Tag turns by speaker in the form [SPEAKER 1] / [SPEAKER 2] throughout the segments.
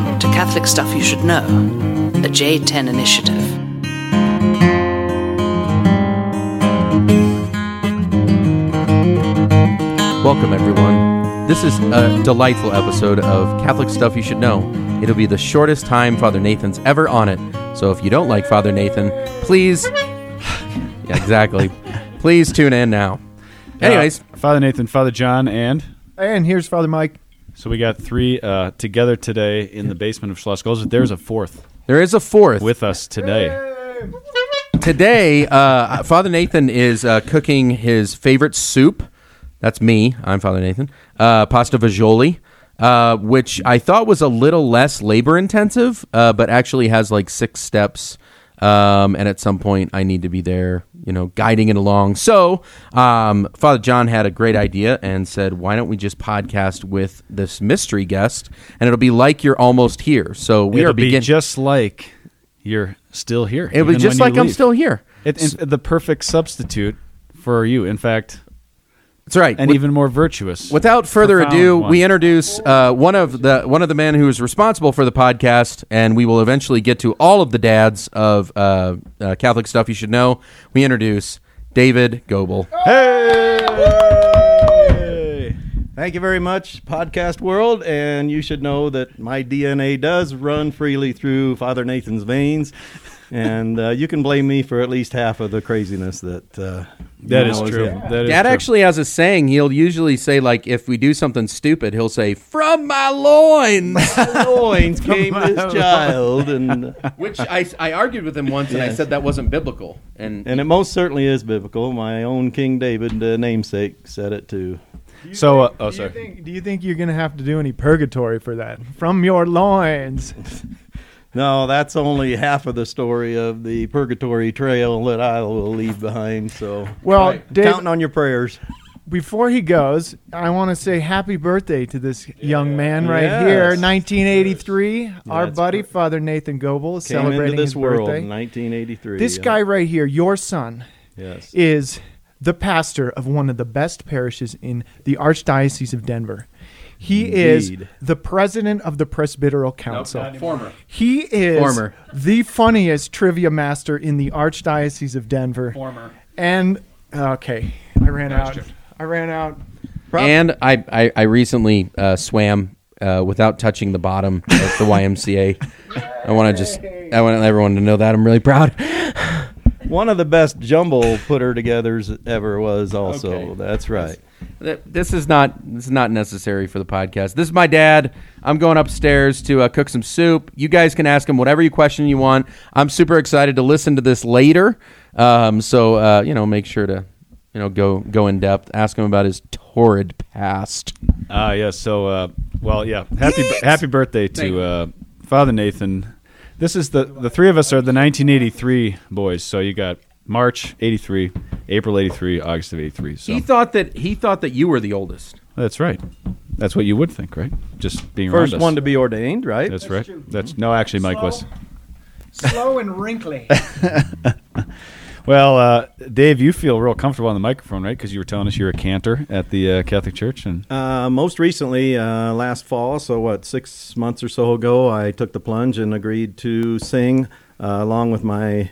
[SPEAKER 1] Welcome to Catholic Stuff You Should Know, a J10 initiative.
[SPEAKER 2] Welcome, everyone. This is a delightful episode of Catholic Stuff You Should Know. It'll be the shortest time Father Nathan's ever on it. So if you don't like Father Nathan, please. yeah, exactly. please tune in now. Anyways,
[SPEAKER 3] Uh, Father Nathan, Father John, and
[SPEAKER 4] And here's Father Mike.
[SPEAKER 3] So we got three uh, together today in the basement of Schloss Gold. There's a fourth
[SPEAKER 2] there is a fourth.
[SPEAKER 3] with us today.
[SPEAKER 2] Today, uh, Father Nathan is uh, cooking his favorite soup. That's me. I'm Father Nathan. Uh, pasta fagioli, uh, which I thought was a little less labor intensive, uh, but actually has like six steps. Um, and at some point, I need to be there, you know, guiding it along. So, um, Father John had a great idea and said, "Why don't we just podcast with this mystery guest, and it'll be like you're almost here." So we
[SPEAKER 3] It'll
[SPEAKER 2] are
[SPEAKER 3] be
[SPEAKER 2] beginning.
[SPEAKER 3] just like you're still here.
[SPEAKER 2] It was
[SPEAKER 3] even
[SPEAKER 2] just like I'm still here.
[SPEAKER 3] It, it- the perfect substitute for you. In fact,
[SPEAKER 2] That's right.
[SPEAKER 3] and
[SPEAKER 2] With-
[SPEAKER 3] even more virtuous.
[SPEAKER 2] Without further ado,
[SPEAKER 3] one.
[SPEAKER 2] we introduce uh, one of the one of the men who is responsible for the podcast, and we will eventually get to all of the dads of uh, uh, Catholic stuff you should know. We introduce David Goebel.
[SPEAKER 3] Hey!
[SPEAKER 5] Thank you very much, podcast world. And you should know that my DNA does run freely through Father Nathan's veins. And uh, you can blame me for at least half of the craziness that uh,
[SPEAKER 3] That
[SPEAKER 5] you
[SPEAKER 3] is
[SPEAKER 5] know
[SPEAKER 3] true.
[SPEAKER 5] him.
[SPEAKER 3] That is
[SPEAKER 2] Dad
[SPEAKER 3] true.
[SPEAKER 2] actually has a saying. He'll usually say like, if we do something stupid, he'll say, "From my loins,"
[SPEAKER 5] loins came this child, and
[SPEAKER 2] which I, I argued with him once, and I said that wasn't biblical. And
[SPEAKER 5] and it most certainly is biblical. My own King David, uh, namesake, said it too.
[SPEAKER 3] So, uh, oh,
[SPEAKER 4] do
[SPEAKER 3] sorry.
[SPEAKER 4] You think, do you think you're going to have to do any purgatory for that? From your loins.
[SPEAKER 5] No, that's only half of the story of the purgatory trail that I will leave behind. So,
[SPEAKER 4] Well, Dave,
[SPEAKER 5] counting on your prayers.
[SPEAKER 4] before he goes, I want to say happy birthday to this young man right
[SPEAKER 5] Yes.
[SPEAKER 4] here. 1983. Our
[SPEAKER 5] That's
[SPEAKER 4] buddy,
[SPEAKER 5] correct.
[SPEAKER 4] Father Nathan Goebel, is
[SPEAKER 5] Came
[SPEAKER 4] celebrating
[SPEAKER 5] into this
[SPEAKER 4] his
[SPEAKER 5] world
[SPEAKER 4] birthday.
[SPEAKER 5] in 1983.
[SPEAKER 4] This
[SPEAKER 5] yeah.
[SPEAKER 4] guy right here, your son,
[SPEAKER 5] Yes.
[SPEAKER 4] is the pastor of one of the best parishes in the Archdiocese of Denver. He is the president of the Presbyteral Council.
[SPEAKER 2] former.
[SPEAKER 4] He is
[SPEAKER 2] Former.
[SPEAKER 4] the funniest trivia master in the Archdiocese of Denver.
[SPEAKER 2] Former.
[SPEAKER 4] And okay, I ran out. I ran out.
[SPEAKER 2] And I, I, I recently uh, swam uh, without touching the bottom of the YMCA. I want to just, I want everyone to know that I'm really proud.
[SPEAKER 5] One of the best jumble putter togethers ever was also.
[SPEAKER 2] Okay.
[SPEAKER 5] That's right.
[SPEAKER 2] Th- This is not, this is not necessary for the podcast. This is my dad. I'm going upstairs to uh, cook some soup. You guys can ask him whatever you question you want. I'm super excited to listen to this later. Um, so uh, you know, make sure to, you know, go go in depth. Ask him about his torrid past.
[SPEAKER 3] Ah, yes. So, uh, well, yeah. Happy happy birthday to uh, Father Nathan. This is the the three of us are the 1983 boys. So you got March 83, April 83, August of 83. So
[SPEAKER 2] He thought that he thought that you were the oldest.
[SPEAKER 3] that's right. That's what you would think, right? Just being around
[SPEAKER 5] First
[SPEAKER 3] us.
[SPEAKER 5] one to be ordained, right?
[SPEAKER 3] That's, right. That's no, actually, Mike was.
[SPEAKER 4] Slow and wrinkly.
[SPEAKER 3] Well, uh, Dave, you feel real comfortable on the microphone, right? Because you were telling us you're a cantor at the uh, Catholic Church, and
[SPEAKER 5] Uh, most recently, uh, last fall, so what, six months or so ago, I took the plunge and agreed to sing uh, along with my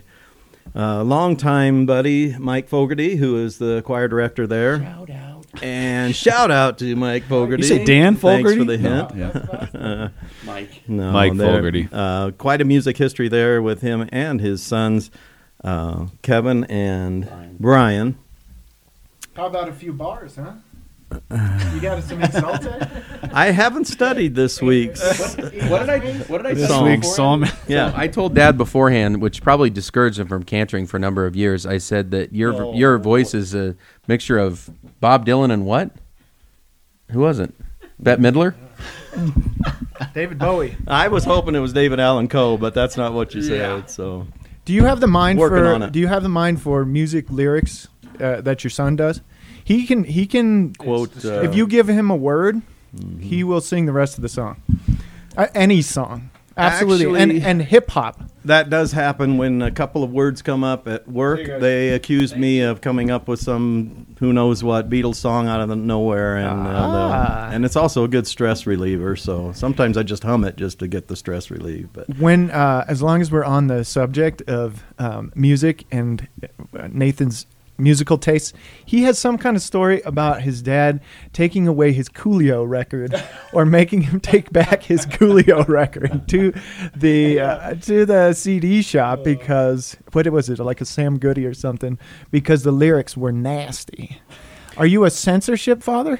[SPEAKER 5] uh, longtime buddy, Mike Fogarty, who is the choir director there. Shout out. And shout out to Mike Fogarty.
[SPEAKER 3] You say Dan Fogarty?
[SPEAKER 5] Thanks for the
[SPEAKER 3] No.
[SPEAKER 5] hint.
[SPEAKER 3] yeah.
[SPEAKER 2] Mike.
[SPEAKER 5] No,
[SPEAKER 3] Mike Fogarty.
[SPEAKER 5] Uh, quite a music history there with him and his sons, uh, Kevin and Brian.
[SPEAKER 4] How about a few bars, huh? You got us some exalted?
[SPEAKER 5] I haven't studied this week's.
[SPEAKER 2] What did I? What did I
[SPEAKER 3] this
[SPEAKER 2] tell him
[SPEAKER 3] week's
[SPEAKER 2] beforehand?
[SPEAKER 3] psalm.
[SPEAKER 5] Yeah.
[SPEAKER 2] So I told Dad beforehand, which probably discouraged him from cantering for a number of years. I said that your your voice is a mixture of Bob Dylan and what? Who was it? Bette Midler.
[SPEAKER 4] David Bowie.
[SPEAKER 5] I was hoping it was David Allen Coe, but that's not what you said.
[SPEAKER 2] Yeah.
[SPEAKER 5] So
[SPEAKER 4] Do you have the mind
[SPEAKER 5] Working
[SPEAKER 4] for?
[SPEAKER 5] on it.
[SPEAKER 4] Do you have the mind for music lyrics uh, that your son does? He can. He can
[SPEAKER 5] quote. Uh, Mm-hmm.
[SPEAKER 4] if you give him a word, he will sing the rest of the song. Uh, any song. Absolutely. and
[SPEAKER 5] Actually-
[SPEAKER 4] and hip hop.
[SPEAKER 5] That does happen when a couple of words come up at work. They accuse me of coming up with some who knows what Beatles song out of the nowhere, and uh,
[SPEAKER 4] Ah.
[SPEAKER 5] the- and it's also a good stress reliever. So sometimes I just hum it just to get the stress relieved. But
[SPEAKER 4] When uh, as long as we're on the subject of um, music and uh, Nathan's musical tastes, he has some kind of story about his dad taking away his Coolio record or making him take back his Coolio record to the uh, to the CD shop because what was it like a Sam Goody or something because the lyrics were nasty. Are you a censorship father?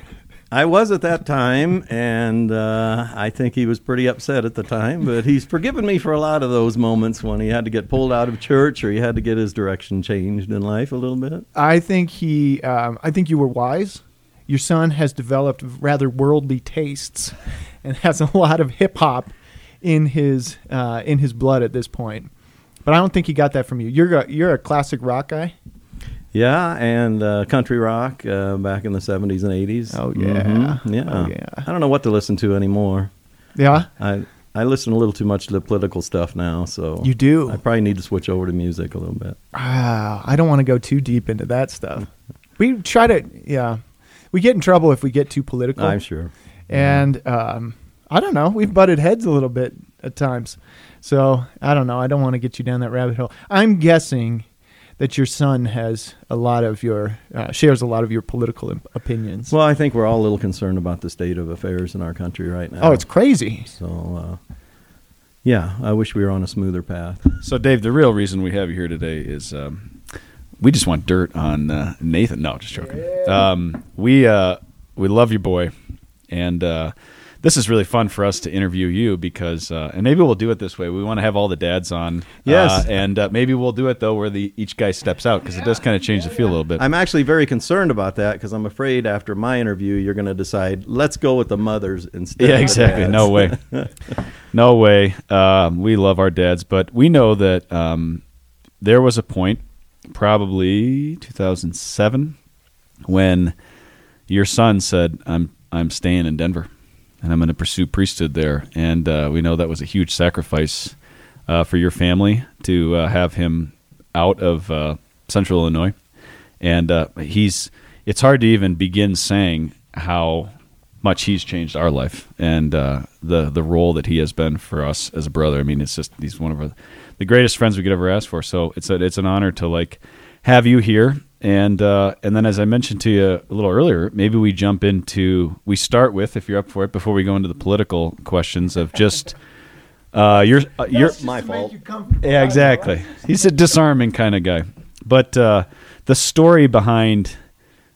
[SPEAKER 5] I was at that time, and uh, I think he was pretty upset at the time. But he's forgiven me for a lot of those moments when he had to get pulled out of church or he had to get his direction changed in life a little bit.
[SPEAKER 4] I think he. Um, I think you were wise. Your son has developed rather worldly tastes, and has a lot of hip hop in his uh, in his blood at this point. But I don't think he got that from you. You're a, you're a classic rock guy.
[SPEAKER 5] Yeah, and uh, country rock uh, back in the seventies and eighties.
[SPEAKER 4] Oh, yeah.
[SPEAKER 5] yeah.
[SPEAKER 4] Oh, yeah.
[SPEAKER 5] I don't know what to listen to anymore.
[SPEAKER 4] Yeah,
[SPEAKER 5] I I listen a little too much to the political stuff now, so
[SPEAKER 4] you do.
[SPEAKER 5] I probably need to switch over to music a little bit.
[SPEAKER 4] Ah, I don't want to go too deep into that stuff. We try to. Yeah, we get in trouble if we get too political.
[SPEAKER 5] I'm sure.
[SPEAKER 4] and um, I don't know. We've butted heads a little bit at times, so I don't know. I don't want to get you down that rabbit hole. I'm guessing that your son has a lot of your uh, shares a lot of your political im- opinions.
[SPEAKER 5] Well, I think we're all a little concerned about the state of affairs in our country right now.
[SPEAKER 4] oh, it's crazy.
[SPEAKER 5] so. Uh, yeah, I wish we were on a smoother path.
[SPEAKER 3] So, Dave, the real reason we have you here today is um, we just want dirt on uh, Nathan. No, just joking. Um, we uh, we love your boy, and uh, this is really fun for us to interview you because, uh, and maybe we'll do it this way. We want to have all the dads on.
[SPEAKER 5] Yes.
[SPEAKER 3] uh, and uh, maybe we'll do it though where the each guy steps out because it does kind of change the feel a little bit.
[SPEAKER 5] I'm actually very concerned about that because I'm afraid after my interview you're going to decide let's go with the mothers instead.
[SPEAKER 3] yeah, exactly.
[SPEAKER 5] dads."
[SPEAKER 3] No way. no way. Um, we love our dads, but we know that um, there was a point, probably 2007, when your son said, "I'm I'm staying in Denver, and I'm going to pursue priesthood there." And uh, we know that was a huge sacrifice uh, for your family to uh, have him out of uh, Central Illinois, and uh, he's. It's hard to even begin saying how much he's changed our life and uh, the the role that he has been for us as a brother. I mean, it's just he's one of our, the greatest friends we could ever ask for. So it's a, it's an honor to like have you here. And uh, and then as I mentioned to you a little earlier, maybe we jump into we start with if you're up for it before we go into the political questions of just uh, your uh, your
[SPEAKER 5] my fault.
[SPEAKER 3] yeah, exactly. He's a disarming kind of guy. But uh, the story behind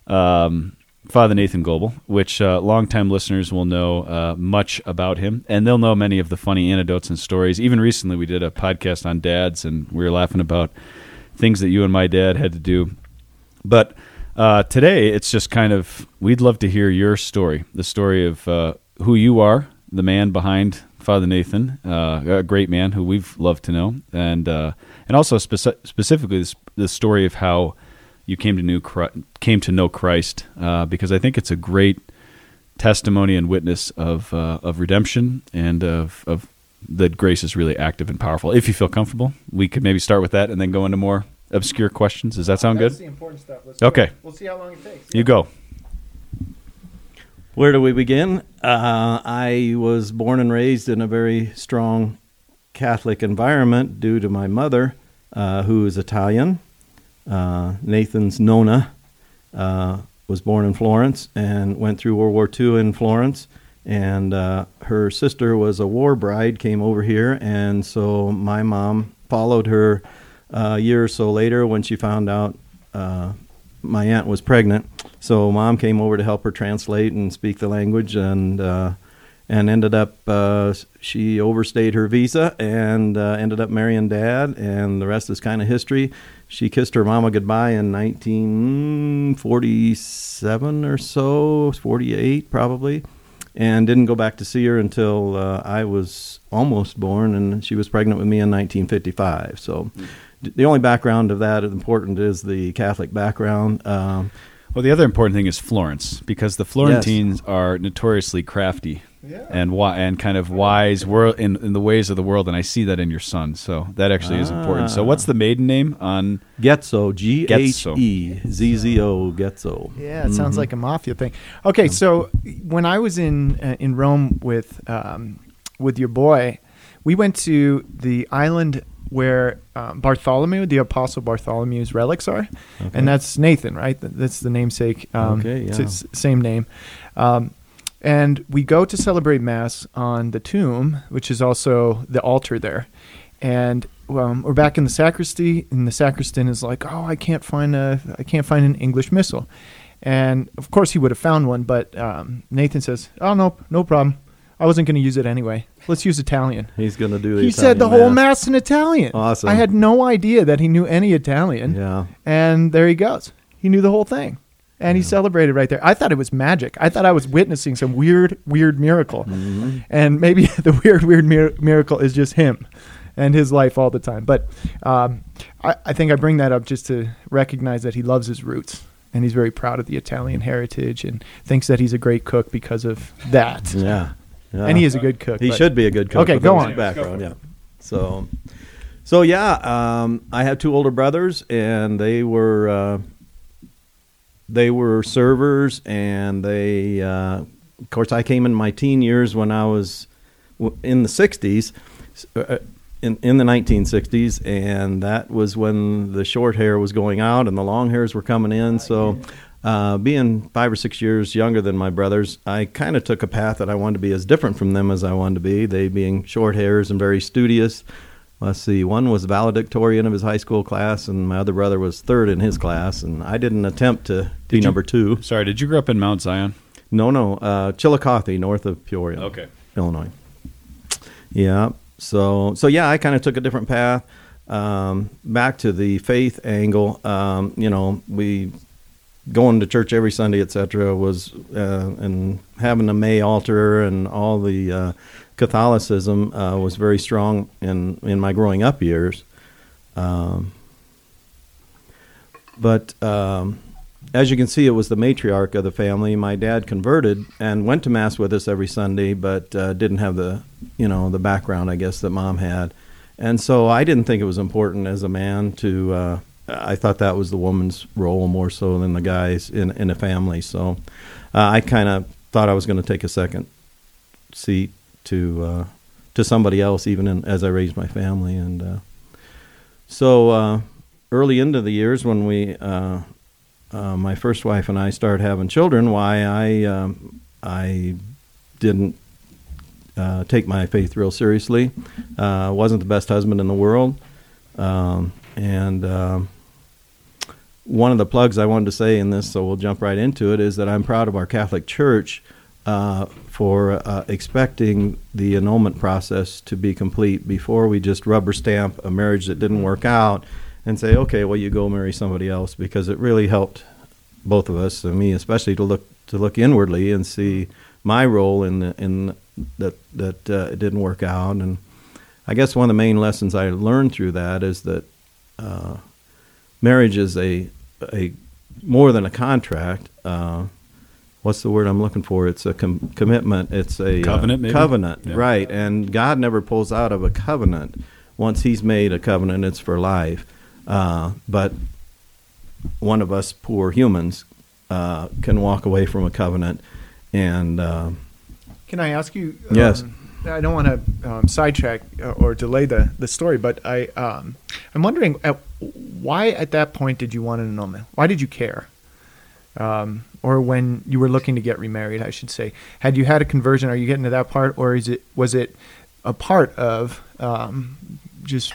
[SPEAKER 3] um, Father Nathan Goebel, which uh, longtime listeners will know uh, much about him, and they'll know many of the funny anecdotes and stories. Even recently, we did a podcast on dads, and we were laughing about things that you and my dad had to do. But uh, today, it's just kind of we'd love to hear your story, the story of uh, who you are, the man behind Father Nathan, uh, a great man who we've loved to know, and uh, and also speci- specifically this, the story of how you came to Christ, came to know Christ, uh, because I think it's a great testimony and witness of uh, of redemption and of of that grace is really active and powerful. If you feel comfortable, we could maybe start with that and then go into more obscure questions. Does that sound good?
[SPEAKER 4] the important stuff. Let's
[SPEAKER 3] Okay.
[SPEAKER 4] We'll see how long it takes.
[SPEAKER 3] You go.
[SPEAKER 5] Where do we begin? Uh, I was born and raised in a very strong Catholic environment due to my mother, uh, who is Italian. Uh, Nathan's Nona uh, was born in Florence and went through World War II in Florence. And uh, her sister was a war bride, came over here, and so my mom followed her a year or so later when she found out uh, my aunt was pregnant. So mom came over to help her translate and speak the language, and uh, and ended up uh, she overstayed her visa and uh, ended up marrying dad, and the rest is kind of history. She kissed her mama goodbye in 1947 or so, 48 probably, and didn't go back to see her until uh, I was almost born, and she was pregnant with me in 1955. So. d- The only background of that important is the Catholic background. Um,
[SPEAKER 3] Well, the other important thing is Florence, because the Florentines are notoriously crafty
[SPEAKER 4] Yeah.
[SPEAKER 3] and why and kind of wise world in, in the ways of the world, and I see that in your son. So that actually is important. So what's the maiden name on?
[SPEAKER 5] Ghezzo, G H E Z Z O, Ghezzo.
[SPEAKER 4] Yeah, it sounds like a mafia thing. Okay, so when I was in uh, in Rome with um, with your boy, we went to the island where um, Bartholomew, the Apostle Bartholomew's relics are, and that's Nathan, right? That's the namesake. Um,
[SPEAKER 5] Okay,
[SPEAKER 4] it's
[SPEAKER 5] yeah.
[SPEAKER 4] his same name. Um, and we go to celebrate mass on the tomb, which is also the altar there. And um, we're back in the sacristy, and the sacristan is like, "Oh, I can't find a, I can't find an English missal." And of course, he would have found one, but um, Nathan says, "Oh, no, no problem. I wasn't going to use it anyway. Let's use Italian."
[SPEAKER 5] He's going to do the
[SPEAKER 4] He said the whole mass in Italian.
[SPEAKER 5] Awesome.
[SPEAKER 4] I had no idea that he knew any Italian.
[SPEAKER 5] Yeah.
[SPEAKER 4] And there he goes. He knew the whole thing. And he celebrated right there. I thought it was magic. I thought I was witnessing some weird, weird miracle.
[SPEAKER 5] Mm-hmm.
[SPEAKER 4] And maybe the weird, weird mir- miracle is just him and his life all the time. But um, I, I think I bring that up just to recognize that he loves his roots. And he's very proud of the Italian heritage and thinks that he's a great cook because of that.
[SPEAKER 5] Yeah. Yeah.
[SPEAKER 4] And he is a good cook.
[SPEAKER 5] He
[SPEAKER 4] but-
[SPEAKER 5] should be a good cook.
[SPEAKER 4] Okay,
[SPEAKER 5] with
[SPEAKER 4] go
[SPEAKER 5] his
[SPEAKER 4] on.
[SPEAKER 5] Background, yeah. So, so yeah, um, I had two older brothers, and they were uh, they were servers, and they, uh, of course, I came in my teen years when I was w- in the '60s. Uh, in, in the 1960s, and that was when the short hair was going out and the long hairs were coming in. So, uh, being five or six years younger than my brothers, I kind of took a path that I wanted to be as different from them as I wanted to be. They being short hairs and very studious. Let's see, one was valedictorian of his high school class, and my other brother was third in his class, and I didn't attempt to be
[SPEAKER 3] you-
[SPEAKER 5] number two.
[SPEAKER 3] Sorry, did you grow up in Mount Zion?
[SPEAKER 5] No, no, uh, Chillicothe, north of Peoria.
[SPEAKER 3] Okay.
[SPEAKER 5] Illinois. Yeah. So so yeah, I kind of took a different path. Um, back to the faith angle. Um, you know, we going to church every Sunday, etc. Was uh, and having a May altar and all the uh, Catholicism uh, was very strong in in my growing up years. Um, but um, as you can see, it was the matriarch of the family. My dad converted and went to mass with us every Sunday, but uh, didn't have the, you know, the background I guess that mom had, and so I didn't think it was important as a man to. Uh, I thought that was the woman's role more so than the guy's in in a family. So uh, I kind of thought I was going to take a second seat to uh, to somebody else, even in, as I raised my family, and uh, so uh, early into the years when we uh, uh, my first wife and I started having children, why I um, I didn't uh, take my faith real seriously. Uh, wasn't the best husband in the world, um, and um, one of the plugs I wanted to say in this, so we'll jump right into it, is that I'm proud of our Catholic Church uh, for uh, expecting the annulment process to be complete before we just rubber stamp a marriage that didn't work out and say, okay, well, you go marry somebody else, because it really helped both of us, and me especially, to look to look inwardly and see my role in the, in that that uh, it didn't work out, and I guess one of the main lessons I learned through that is that uh, marriage is a a more than a contract. Uh, what's the word I'm looking for? It's a com- commitment. It's a uh,
[SPEAKER 3] Covenant, maybe?
[SPEAKER 5] covenant,
[SPEAKER 3] Yeah.
[SPEAKER 5] right? And God never pulls out of a covenant. Once He's made a covenant, it's for life. Uh, but one of us poor humans uh, can walk away from a covenant, and uh,
[SPEAKER 4] Can I ask you?
[SPEAKER 5] Yes.
[SPEAKER 4] I don't want to um, sidetrack uh, or delay the, the story, but I um, I'm wondering at, why at that point did you want an annulment? Why did you care? Um, or when you were looking to get remarried, I should say, had you had a conversion? Are you getting to that part, or is it was it a part of um, just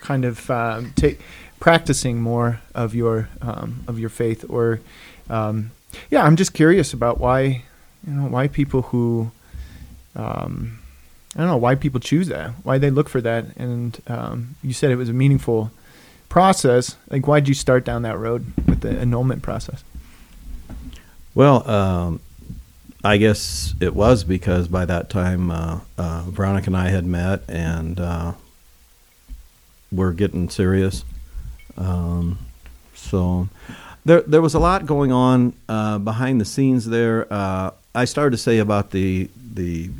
[SPEAKER 4] kind of um, ta- practicing more of your um, of your faith, or yeah, I'm just curious about why you know why people who um, I don't know why people choose that, why they look for that, and um, you said it was a meaningful process. Like, why did you start down that road with the annulment process?
[SPEAKER 5] Well, um, I guess it was because by that time uh, uh, Veronica and I had met and uh, we're getting serious. Um, so there, there was a lot going on uh, behind the scenes there. Uh, I started to say about the the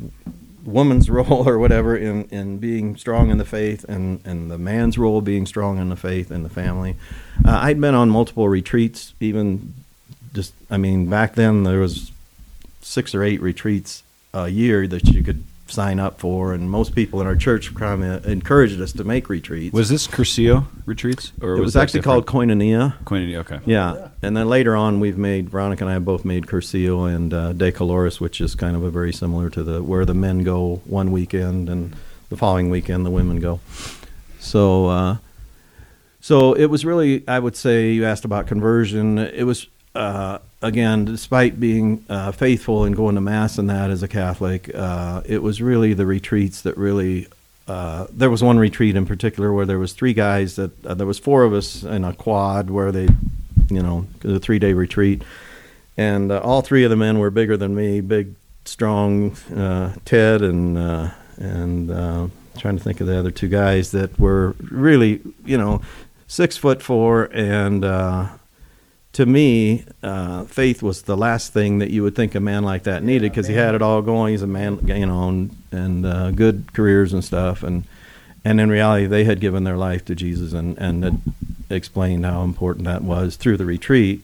[SPEAKER 5] woman's role or whatever in, in being strong in the faith and, and the man's role being strong in the faith and the family. Uh, I'd been on multiple retreats, even just, I mean, back then there was six or eight retreats a year that you could sign up for, and most people in our church kind of encouraged us to make retreats.
[SPEAKER 3] Was this Cursillo retreats, or
[SPEAKER 5] it was,
[SPEAKER 3] that
[SPEAKER 5] actually
[SPEAKER 3] different?
[SPEAKER 5] called Koinonia.
[SPEAKER 3] Koinonia? Okay.
[SPEAKER 5] Yeah, and then later on, we've made Veronica and I have both made Cursillo and uh, De Caloris, which is kind of a very similar to the where the men go one weekend and the following weekend the women go. So, uh, so it was really, I would say, you asked about conversion. It was uh, again, despite being uh, faithful and going to mass and that as a Catholic, uh, it was really the retreats that really. Uh, there was one retreat in particular where there was three guys that uh, there was four of us in a quad where they, you know, the three day retreat, and uh, all three of the men were bigger than me, big, strong. Uh, Ted and and trying to think of the other two guys that were really, you know, six foot four and uh, to me, uh, faith was the last thing that you would think a man like that needed because he had it all going. He's a man, you know, and, and uh, good careers and stuff. And and in reality, they had given their life to Jesus and and had explained how important that was through the retreat.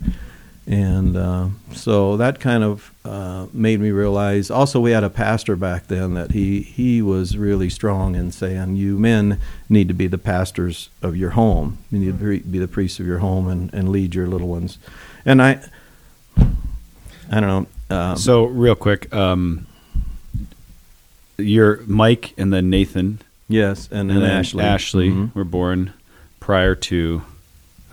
[SPEAKER 5] And uh, so that kind of uh, made me realize. Also, we had a pastor back then that he he was really strong in saying, "You men need to be the pastors of your home. You need to be the priests of your home and, and lead your little ones." And I, I don't know. Um,
[SPEAKER 3] So real quick, um, your Mike and then Nathan
[SPEAKER 5] yes, and,
[SPEAKER 3] and
[SPEAKER 5] then
[SPEAKER 3] then
[SPEAKER 5] Ashley.
[SPEAKER 3] Ashley
[SPEAKER 5] Mhm.
[SPEAKER 3] were born prior to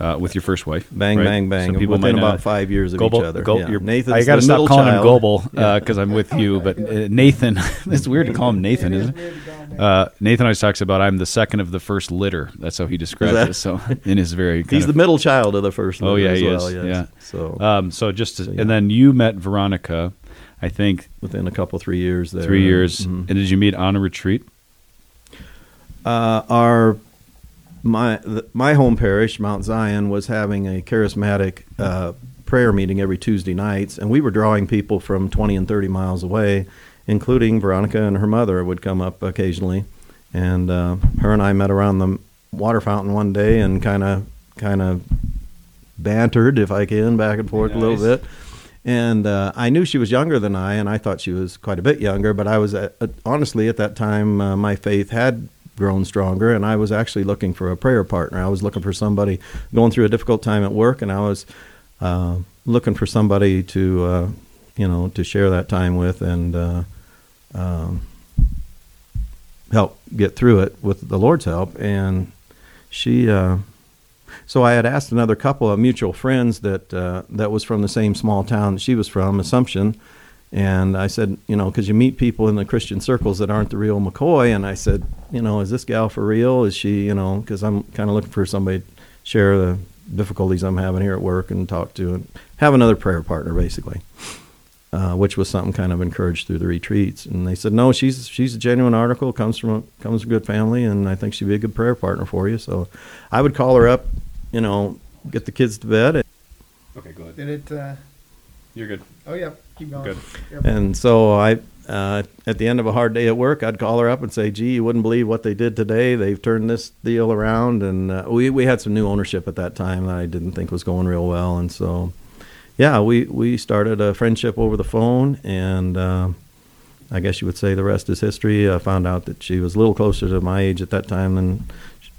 [SPEAKER 3] uh, with your first wife.
[SPEAKER 5] Bang,
[SPEAKER 3] right?
[SPEAKER 5] bang, bang.
[SPEAKER 3] Some people
[SPEAKER 5] Within
[SPEAKER 3] might not-
[SPEAKER 5] about five years of
[SPEAKER 3] Goebel,
[SPEAKER 5] each other.
[SPEAKER 3] Goebel,
[SPEAKER 5] Yeah.
[SPEAKER 3] you're- I got to stop
[SPEAKER 5] middle
[SPEAKER 3] calling him
[SPEAKER 5] child.
[SPEAKER 3] Goebel
[SPEAKER 5] Yeah.
[SPEAKER 3] because I'm with you. But uh, Nathan, it's weird to call him Nathan, isn't it? Uh, Nathan always talks about I'm the second of the first litter. That's how he describes
[SPEAKER 5] that-
[SPEAKER 3] it. So in his very kind
[SPEAKER 5] He's
[SPEAKER 3] of-
[SPEAKER 5] the middle child of the first.
[SPEAKER 3] Oh
[SPEAKER 5] litter
[SPEAKER 3] yeah,
[SPEAKER 5] as
[SPEAKER 3] he
[SPEAKER 5] well,
[SPEAKER 3] is.
[SPEAKER 5] yes.
[SPEAKER 3] Yeah.
[SPEAKER 5] So
[SPEAKER 3] Um, so just to,
[SPEAKER 5] So, yeah.
[SPEAKER 3] and then you met Veronica, I think
[SPEAKER 5] within a couple three years there.
[SPEAKER 3] three years.
[SPEAKER 5] Mhm.
[SPEAKER 3] And did you meet on a retreat?
[SPEAKER 5] uh, our my my home parish, Mount Zion, was having a charismatic uh, prayer meeting every Tuesday nights, and we were drawing people from twenty and thirty miles away, including Veronica and her mother would come up occasionally, and uh, her and I met around the water fountain one day and kind of kind of bantered, if I can, back and forth a little bit. And uh, I knew she was younger than I, and I thought she was quite a bit younger. But I was at, uh, honestly at that time, uh, my faith had grown stronger, and I was actually looking for a prayer partner. I was looking for somebody going through a difficult time at work, and I was uh, looking for somebody to, uh, you know, to share that time with and uh, um, help get through it with the Lord's help. And she. Uh, so I had asked another couple of mutual friends that uh, that was from the same small town that she was from, Assumption, and I said, you know, because you meet people in the Christian circles that aren't the real McCoy, and I said, you know, is this gal for real? Is she, you know, because I'm kind of looking for somebody to share the difficulties I'm having here at work and talk to and have another prayer partner, basically. Uh, which was something kind of encouraged through the retreats, and they said, "No, she's she's a genuine article. comes from a, comes from a good family, and I think she'd be a good prayer partner for you." So, I would call her up, you know, get the kids to bed,
[SPEAKER 3] Okay, go ahead.
[SPEAKER 4] Did it? Uh,
[SPEAKER 3] You're good.
[SPEAKER 4] oh yeah, keep going.
[SPEAKER 3] Good.
[SPEAKER 5] And so I, uh, at the end of a hard day at work, I'd call her up and say, "Gee, you wouldn't believe what they did today. They've turned this deal around." And uh, we we had some new ownership at that time that I didn't think was going real well, and so yeah, we we started a friendship over the phone, and uh, I guess you would say the rest is history. I found out that she was a little closer to my age at that time, and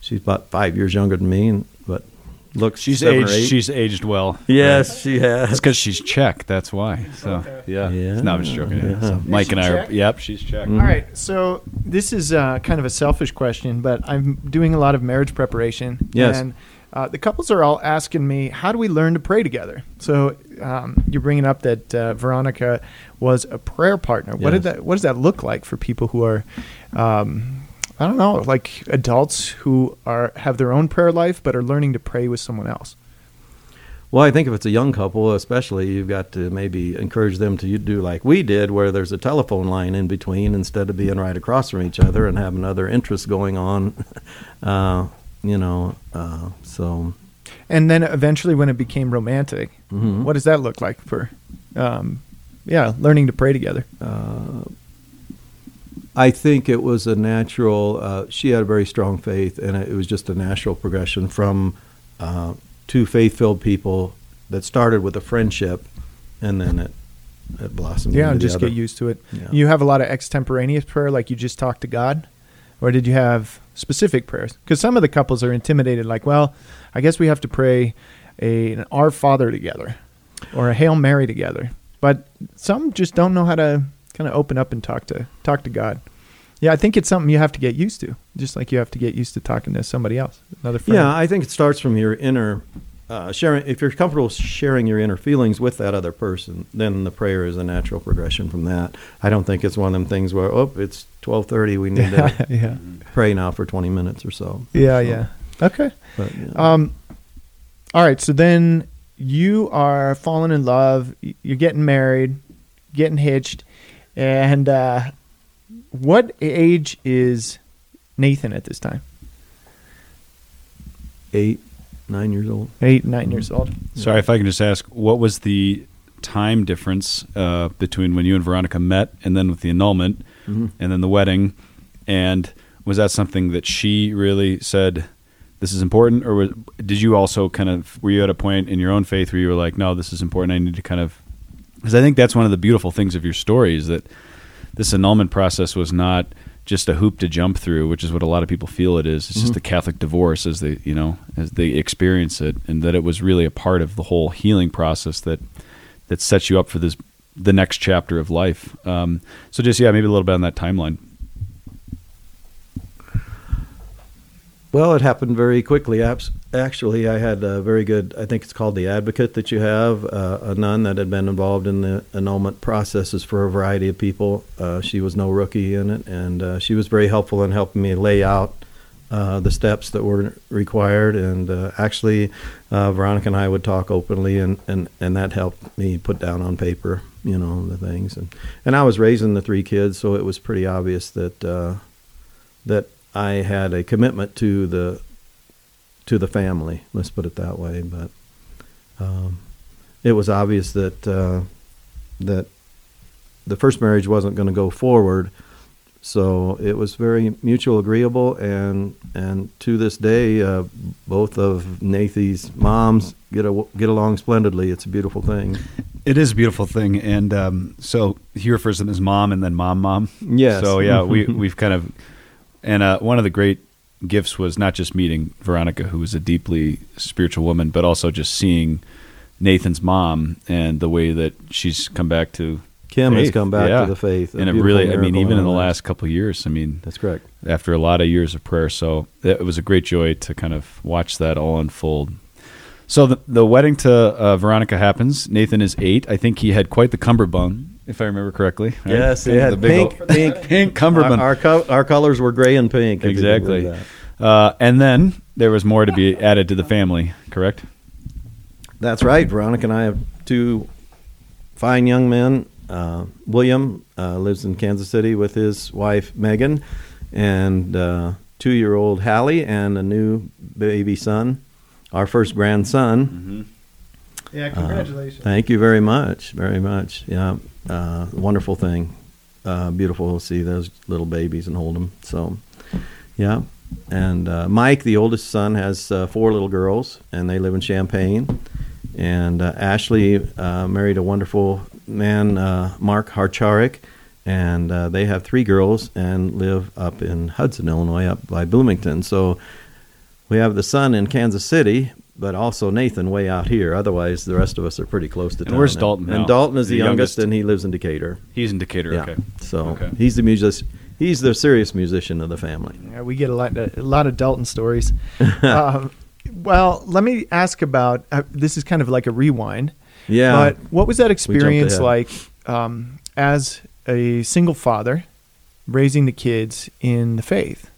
[SPEAKER 5] she's about five years younger than me, and, but looks
[SPEAKER 3] She's
[SPEAKER 5] seven or
[SPEAKER 3] aged.
[SPEAKER 5] eight.
[SPEAKER 3] She's aged well.
[SPEAKER 5] yes, she has.
[SPEAKER 3] That's because she's Czech. That's why. So yeah,
[SPEAKER 5] Yeah.
[SPEAKER 3] no, I'm just joking.
[SPEAKER 5] Yeah.
[SPEAKER 3] So Mike
[SPEAKER 4] she
[SPEAKER 3] and I are.
[SPEAKER 4] Czech?
[SPEAKER 3] Yep, she's Czech.
[SPEAKER 5] Mm.
[SPEAKER 4] All right, so this is uh, kind of a selfish question, but I'm doing a lot of marriage preparation.
[SPEAKER 5] Yes.
[SPEAKER 4] And uh, the couples are all asking me, how do we learn to pray together? So um, you're bringing up that uh, Veronica was a prayer partner. What did
[SPEAKER 5] Yes.
[SPEAKER 4] that? What does that look like for people who are, um, I don't know, like adults who are have their own prayer life but are learning to pray with someone else?
[SPEAKER 5] Well, I think if it's a young couple, especially, you've got to maybe encourage them to do like we did, where there's a telephone line in between instead of being right across from each other and having other interests going on. Uh, you know, uh, so
[SPEAKER 4] And then eventually, when it became romantic,
[SPEAKER 5] mhm.
[SPEAKER 4] what does that look like for um, yeah, learning to pray together.
[SPEAKER 5] I think it was a natural. Uh, she had a very strong faith, and it was just a natural progression from uh, two faith-filled people that started with a friendship, and then it it blossomed.
[SPEAKER 4] Yeah, and just
[SPEAKER 5] other.
[SPEAKER 4] get used to it.
[SPEAKER 5] Yeah.
[SPEAKER 4] You have a lot of extemporaneous prayer, like you just talk to God, or did you have specific prayers? Because some of the couples are intimidated, like, well, I guess we have to pray a, an Our Father together, or a Hail Mary together. But some just don't know how to kind of open up and talk to talk to God. Yeah, I think it's something you have to get used to, just like you have to get used to talking to somebody else, another friend.
[SPEAKER 5] Yeah, I think it starts from your inner uh, sharing. If you're comfortable sharing your inner feelings with that other person, then the prayer is a natural progression from that. I don't think it's one of them things where oh, it's twelve thirty, we need to
[SPEAKER 4] yeah,
[SPEAKER 5] pray now for twenty minutes or so.
[SPEAKER 4] yeah,
[SPEAKER 5] So,
[SPEAKER 4] yeah. Okay.
[SPEAKER 5] But, yeah.
[SPEAKER 4] Um, all right. So then you are falling in love. You're getting married, getting hitched, and uh, what age is Nathan at this time?
[SPEAKER 5] Eight, nine years old.
[SPEAKER 4] Eight, nine years old.
[SPEAKER 3] Sorry, if I can just ask, what was the time difference uh, between when you and Veronica met and then with the annulment
[SPEAKER 5] Mm-hmm.
[SPEAKER 3] and then the wedding? And was that something that she really said, this is important? Or was, did you also kind of, were you at a point in your own faith where you were like, no, this is important. I need to kind of, because I think that's one of the beautiful things of your story is that this annulment process was not just a hoop to jump through, which is what a lot of people feel it is. It's just
[SPEAKER 5] Mhm.
[SPEAKER 3] a Catholic divorce as they, you know, as they experience it, and that it was really a part of the whole healing process that that sets you up for this the next chapter of life. Um, so just yeah, maybe a little bit on that timeline.
[SPEAKER 5] Well, it happened very quickly. Actually, I had a very good, I think it's called the advocate that you have, uh, a nun that had been involved in the annulment processes for a variety of people. Uh, she was no rookie in it, and uh, she was very helpful in helping me lay out uh, the steps that were required. And uh, actually, uh, Veronica and I would talk openly, and, and, and that helped me put down on paper, you know, the things. And, and I was raising the three kids, so it was pretty obvious that that I had a commitment to the to the family. Let's put it that way. But um, it was obvious that uh, that the first marriage wasn't going to go forward. So it was very mutual agreeable, and and to this day, uh, both of Nathan's moms get a, get along splendidly. It's a beautiful thing.
[SPEAKER 3] It is a beautiful thing, and um, so he refers to them as mom and then mom, mom.
[SPEAKER 5] Yes.
[SPEAKER 3] So yeah, we we've kind of, and uh, one of the great gifts was not just meeting Veronica, who was a deeply spiritual woman, but also just seeing Nathan's mom and the way that she's come back to
[SPEAKER 5] Kim has come back
[SPEAKER 3] Yeah.
[SPEAKER 5] to the faith.
[SPEAKER 3] And it really, I mean, even in the last couple of years, I mean,
[SPEAKER 5] That's correct.
[SPEAKER 3] after a lot of years of prayer. So it was a great joy to kind of watch that all unfold. So the, the wedding to uh, Veronica happens. Nathan is eight. I think he had quite the cummerbund, if I remember correctly. right?
[SPEAKER 5] Yes,
[SPEAKER 3] Pink-
[SPEAKER 5] it had
[SPEAKER 3] the big
[SPEAKER 5] pink,
[SPEAKER 3] old-
[SPEAKER 5] pink,
[SPEAKER 3] pink cummerbund.
[SPEAKER 5] Our our, co- our colors were gray and pink. if you can
[SPEAKER 3] exactly. Uh, and then there was more to be added to the family. Correct.
[SPEAKER 5] That's right. Veronica and I have two fine young men. Uh, William uh, lives in Kansas City with his wife Megan, and uh, two-year-old Hallie, and a new baby son, our first grandson.
[SPEAKER 4] Yeah,
[SPEAKER 5] congratulations. Thank you very much, very much. Yeah, uh, wonderful thing. Uh, beautiful to see those little babies and hold them. So, yeah. And uh, Mike, the oldest son, has uh, four little girls, and they live in Champaign. And uh, Ashley uh, married a wonderful man, Mark Harcharik, and they have three girls and live up in Hudson, Illinois, up by Bloomington. So we have the son in Kansas City, but also Nathan way out here. Otherwise, the rest of us are pretty close to
[SPEAKER 3] And
[SPEAKER 5] town.
[SPEAKER 3] where's Dalton now?
[SPEAKER 5] And Dalton is the,
[SPEAKER 3] The
[SPEAKER 5] youngest,
[SPEAKER 3] youngest.
[SPEAKER 5] and he lives in Decatur.
[SPEAKER 3] He's in Decatur.
[SPEAKER 5] Yeah.
[SPEAKER 3] Okay.
[SPEAKER 5] So
[SPEAKER 3] Okay.
[SPEAKER 5] he's the musician. He's the serious musician of the family.
[SPEAKER 4] Yeah, we get a lot, a lot of Dalton stories. um, well, let me ask about. Uh, this is kind of like a rewind.
[SPEAKER 5] Yeah.
[SPEAKER 4] But what was that experience like um, as a single father raising the kids in the faith?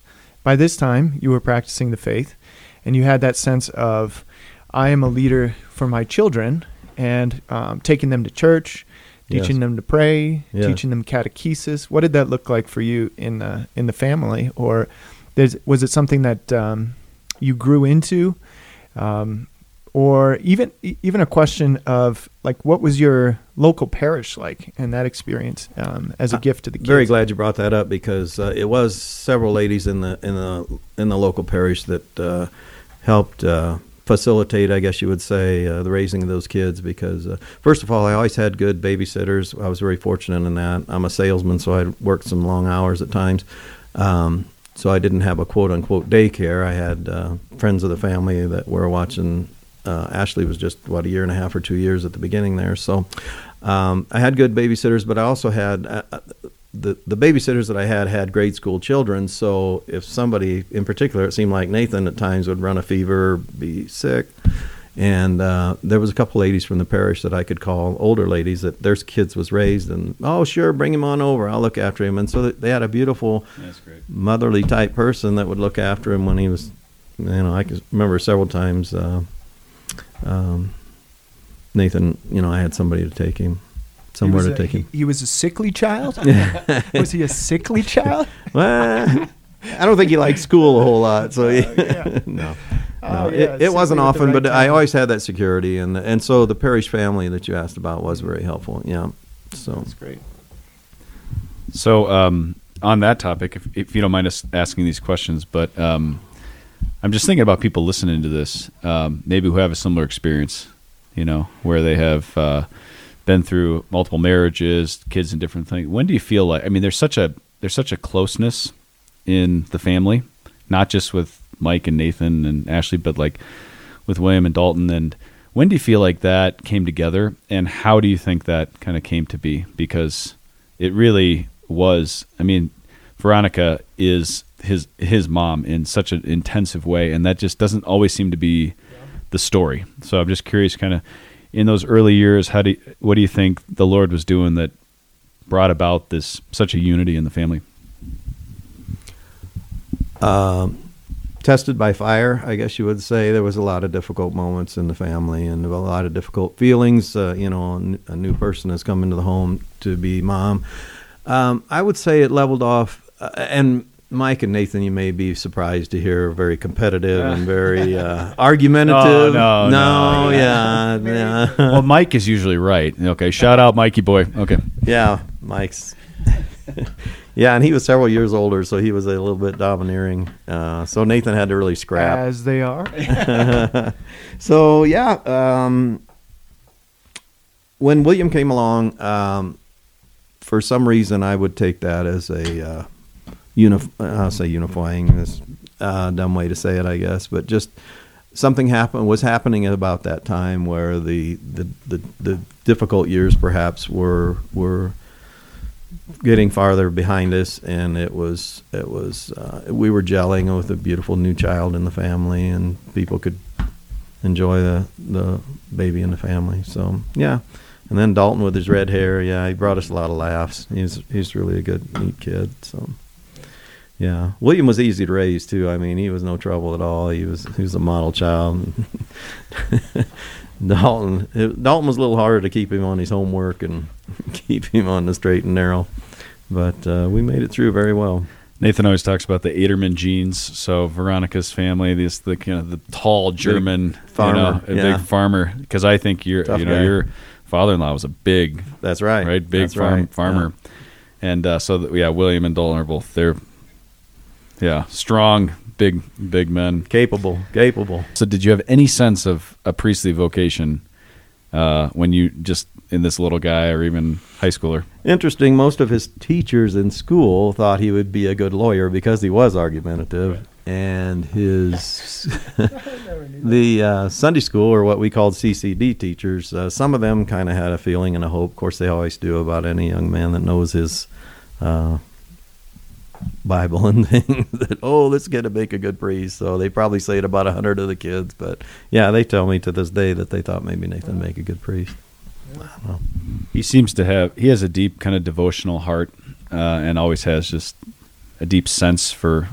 [SPEAKER 4] By this time, you were practicing the faith, and you had that sense of, I am a leader for my children, and um, taking them to church, teaching
[SPEAKER 5] Yes.
[SPEAKER 4] them to pray,
[SPEAKER 5] Yes.
[SPEAKER 4] teaching them catechesis. What did that look like for you in the in the family, or there's, was it something that um, you grew into? Um, or even even a question of like what was your local parish like and that experience um, as a gift to the kids.
[SPEAKER 5] Very glad you brought that up because uh, it was several ladies in the in the in the local parish that uh, helped uh, facilitate, I guess you would say, uh, the raising of those kids. Because uh, first of all, I always had good babysitters. I was very fortunate in that. I'm a salesman, so I worked some long hours at times. Um, so I didn't have a quote unquote daycare. I had uh, friends of the family that were watching. Uh, Ashley was just what a year and a half or two years at the beginning there. So um, I had good babysitters, but I also had uh, the the babysitters that I had had grade school children. So if somebody in particular, it seemed like Nathan at times would run a fever, be sick. And uh, there was a couple ladies from the parish that I could call, older ladies that their kids was raised, and oh sure, bring him on over, I'll look after him. And so they had a beautiful, motherly type person that would look after him when he was, you know, I can remember several times. Uh, um, Nathan, you know, I had somebody to take him, somewhere to
[SPEAKER 4] a-
[SPEAKER 5] take him.
[SPEAKER 4] He, he was a sickly child. was he a sickly child?
[SPEAKER 5] Well, I don't think he liked school a whole lot, so he,
[SPEAKER 4] yeah.
[SPEAKER 5] no,
[SPEAKER 4] Oh,
[SPEAKER 5] no,
[SPEAKER 4] yeah,
[SPEAKER 5] it, it wasn't
[SPEAKER 4] sickly at the
[SPEAKER 5] often,
[SPEAKER 4] right
[SPEAKER 5] but I always had that security, and and so the parish family that you asked about was very helpful. Yeah, so
[SPEAKER 4] That's great.
[SPEAKER 3] So, um, on that topic, if, if you don't mind us asking these questions, but um, I'm just thinking about people listening to this, um, maybe who have a similar experience, you know, where they have uh, been through multiple marriages, kids, and different things. When do you feel like? I mean, there's such a there's such a closeness in the family, not just with Mike and Nathan and Ashley, but like with William and Dalton. And when do you feel like that came together, and how do you think that kind of came to be? Because it really was. I mean, Veronica is his his mom in such an intensive way, and that just doesn't always seem to be the story. So I'm just curious, kind of in those early years, how do you, what do you think the Lord was doing that brought about this such a unity in the family?
[SPEAKER 5] um, tested by fire, I guess you would say. There was a lot of difficult moments in the family and a lot of difficult feelings. Uh, you know, a new person has come into the home to be mom. Um, I would say it leveled off, uh, and Mike and Nathan, you may be surprised to hear, are very competitive and very uh, argumentative.
[SPEAKER 3] no, no,
[SPEAKER 5] yeah, yeah,
[SPEAKER 3] well, Mike is usually right. Okay, shout out Mikey boy. Okay,
[SPEAKER 5] yeah. Mike's. yeah, and he was several years older, so he was a little bit domineering. Uh, so Nathan had to really scrap.
[SPEAKER 4] As they are.
[SPEAKER 5] so yeah, um, when William came along, um, for some reason I would take that as a uh, unif- I'll say unifying. Is a dumb way to say it, I guess, but just something happened was happening at about that time where the the, the, the difficult years perhaps were were getting farther behind us and it was it was uh, we were gelling with a beautiful new child in the family and people could enjoy the the baby in the family. So yeah. And then Dalton with his red hair yeah he brought us a lot of laughs. He's he's really a good neat kid so yeah William was easy to raise too I mean he was no trouble at all he was he was a model child Dalton Dalton was a little harder to keep him on his homework and keep him on the straight and narrow but uh, we made it through very well
[SPEAKER 3] Nathan always talks about the Aderman genes. So Veronica's family, this the kind of the tall German
[SPEAKER 5] farmer,
[SPEAKER 3] you know, a
[SPEAKER 5] yeah.
[SPEAKER 3] big farmer. Because I think your
[SPEAKER 5] Tough
[SPEAKER 3] you know
[SPEAKER 5] guy.
[SPEAKER 3] your father-in-law was a big
[SPEAKER 5] that's right
[SPEAKER 3] right big farm,
[SPEAKER 5] right.
[SPEAKER 3] farmer, and uh, so that, yeah, William and Dalton are both they're yeah strong big big men.
[SPEAKER 5] Capable capable
[SPEAKER 3] So did you have any sense of a priestly vocation uh, when you just in this little guy or even high schooler?
[SPEAKER 5] Interesting. Most of his teachers in school thought he would be a good lawyer because he was argumentative, and his the uh, Sunday school or what we called CCD teachers. Uh, some of them kind of had a feeling and a hope. Of course, they always do about any young man that knows his uh, Bible and things. That oh, this kid to make a good priest. So they probably say it about a hundred of the kids. But yeah, they tell me to this day that they thought maybe Nathan make a good priest.
[SPEAKER 3] He seems to have he has a deep kind of devotional heart, uh, and always has just a deep sense for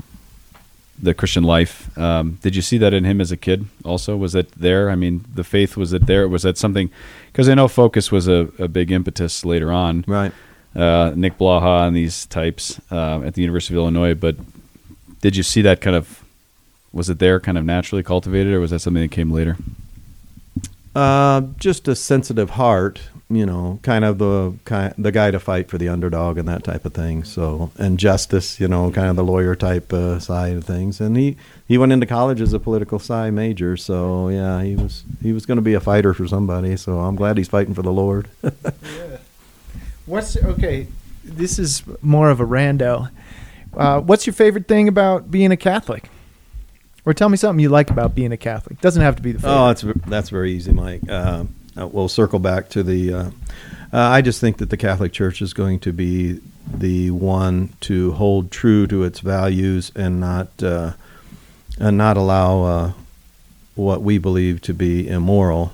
[SPEAKER 3] the Christian life. Um, did you see that in him as a kid? Also, was that there? I mean, the faith was it there? Was that something? Because I know focus was a, a big impetus later on.
[SPEAKER 5] Right.
[SPEAKER 3] Uh, Nick Blaha and these types uh, at the University of Illinois, but did you see that kind of? Was it there, kind of naturally cultivated, or was that something that came later?
[SPEAKER 5] Uh, just a sensitive heart, you know, kind of the kind the guy to fight for the underdog and that type of thing. So and justice, you know, kind of the lawyer type uh, side of things. And he he went into college as a political sci major. So yeah, he was he was going to be a fighter for somebody. So I'm glad he's fighting for the Lord.
[SPEAKER 4] What's okay? This is more of a rando. Uh, what's your favorite thing about being a Catholic? Or tell me something you like about being a Catholic. Doesn't have to be the favorite.
[SPEAKER 5] Oh, that's that's very easy, Mike. Uh, uh, we'll circle back to the. Uh, uh, I just think that the Catholic Church is going to be the one to hold true to its values and not uh, and not allow uh, what we believe to be immoral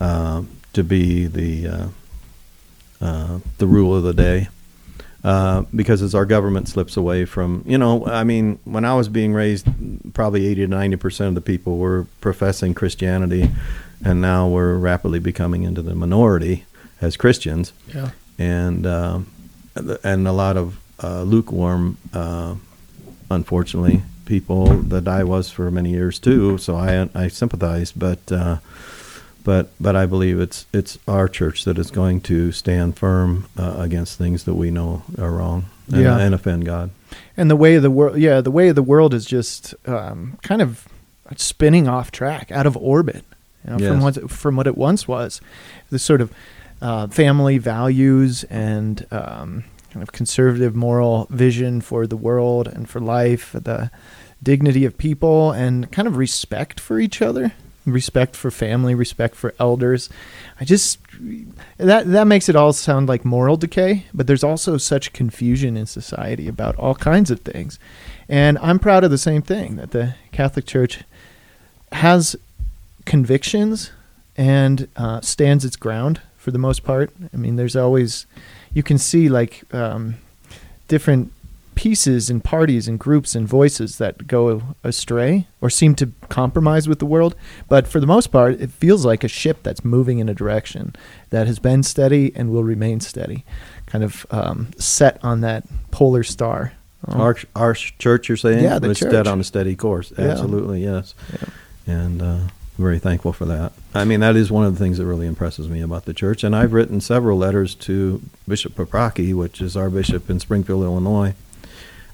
[SPEAKER 5] to be the uh, uh, the rule of the day. Uh, because as our government slips away from, you know, I mean, when I was being raised, probably 80 to 90 percent of the people were professing Christianity, and now we're rapidly becoming into the minority as Christians,
[SPEAKER 4] yeah.
[SPEAKER 5] and um, and a lot of uh, lukewarm, uh, unfortunately, people that I was for many years too. So I I sympathize, but uh, but but I believe it's it's our church that is going to stand firm uh, against things that we know are wrong and,
[SPEAKER 4] Yeah.
[SPEAKER 5] and offend God.
[SPEAKER 4] And the way of the world, yeah, the way of the world is just um, kind of spinning off track, out of orbit, you know, from what from what it once was. The sort of uh, family values and um, kind of conservative moral vision for the world and for life, the dignity of people, and kind of respect for each other, respect for family, respect for elders. I just that that makes it all sound like moral decay, but there's also such confusion in society about all kinds of things. And I'm proud of the same thing that the Catholic Church has convictions and uh, stands its ground for the most part. I mean, there's always you can see like um, different pieces and parties and groups and voices that go astray or seem to compromise with the world. But for the most part, it feels like a ship that's moving in a direction that has been steady and will remain steady, kind of um, set on that polar star. Um,
[SPEAKER 5] Our our church, you're saying,
[SPEAKER 4] Yeah, the
[SPEAKER 5] is
[SPEAKER 4] church.
[SPEAKER 5] dead on a steady course.
[SPEAKER 4] Yeah.
[SPEAKER 5] Absolutely, yes.
[SPEAKER 4] Yeah.
[SPEAKER 5] And uh, very thankful for that. I mean, that is one of the things that really impresses me about the church. And I've written several letters to Bishop Paprocki, which is our bishop in Springfield, Illinois,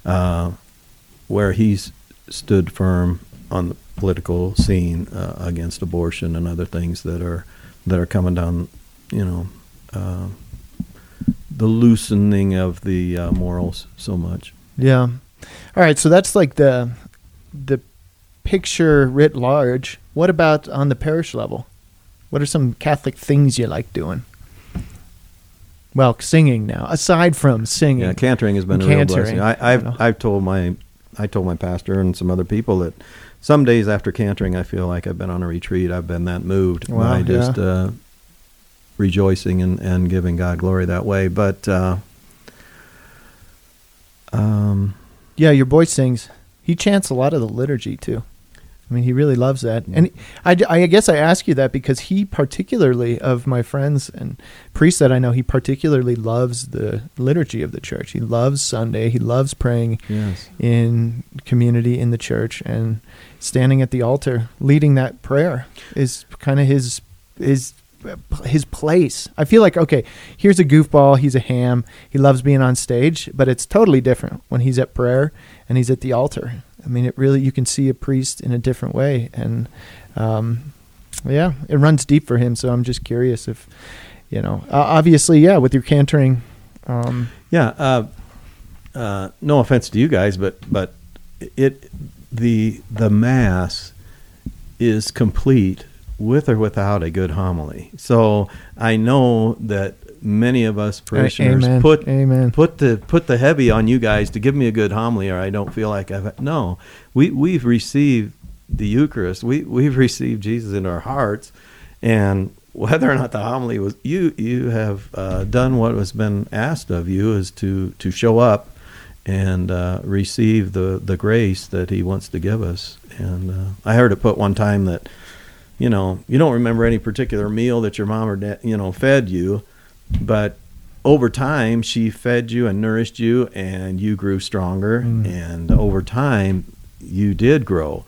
[SPEAKER 5] uh, where he's stood firm on the political scene uh, against abortion and other things that are that are coming down. You know, uh, the loosening of the uh, morals so much.
[SPEAKER 4] Yeah. All right, so that's like the the picture writ large. What about on the parish level? What are some Catholic things you like doing? Well, singing now. Aside from singing,
[SPEAKER 5] Yeah, cantoring has been a real blessing. I, I've
[SPEAKER 4] know.
[SPEAKER 5] I've told my I told my pastor and some other people that some days after cantoring, I feel like I've been on a retreat. I've been that moved
[SPEAKER 4] Wow,
[SPEAKER 5] by just uh, rejoicing and, and giving God glory that way. But uh, um,
[SPEAKER 4] yeah, your boy sings. He chants a lot of the liturgy too. I mean, he really loves that. And I, I guess I ask you that because he particularly, of my friends and priests that I know, he particularly loves the liturgy of the church. He loves Sunday. He loves praying
[SPEAKER 5] yes,
[SPEAKER 4] in community in the church and standing at the altar leading that prayer is kind of his his his place. I feel like okay, here's a goofball, he's a ham. He loves being on stage, but it's totally different when he's at prayer and he's at the altar. I mean, it really you can see a priest in a different way and um yeah, it runs deep for him, so I'm just curious if you know, uh, obviously, yeah, with your cantoring um
[SPEAKER 5] yeah. Uh, uh, no offense to you guys, but but it the the mass is complete with or without a good homily. So I know that many of us parishioners
[SPEAKER 4] amen,
[SPEAKER 5] put
[SPEAKER 4] amen.
[SPEAKER 5] put the put the heavy on you guys to give me a good homily, or I don't feel like I've no. We we've received the Eucharist. We we've received Jesus in our hearts, and whether or not the homily was you you have uh, done what has been asked of you is to to show up and uh, receive the the grace that He wants to give us. And uh, I heard it put one time that you know you don't remember any particular meal that your mom or dad you know fed you, but over time she fed you and nourished you and you grew stronger
[SPEAKER 4] Mm.
[SPEAKER 5] and over time you did grow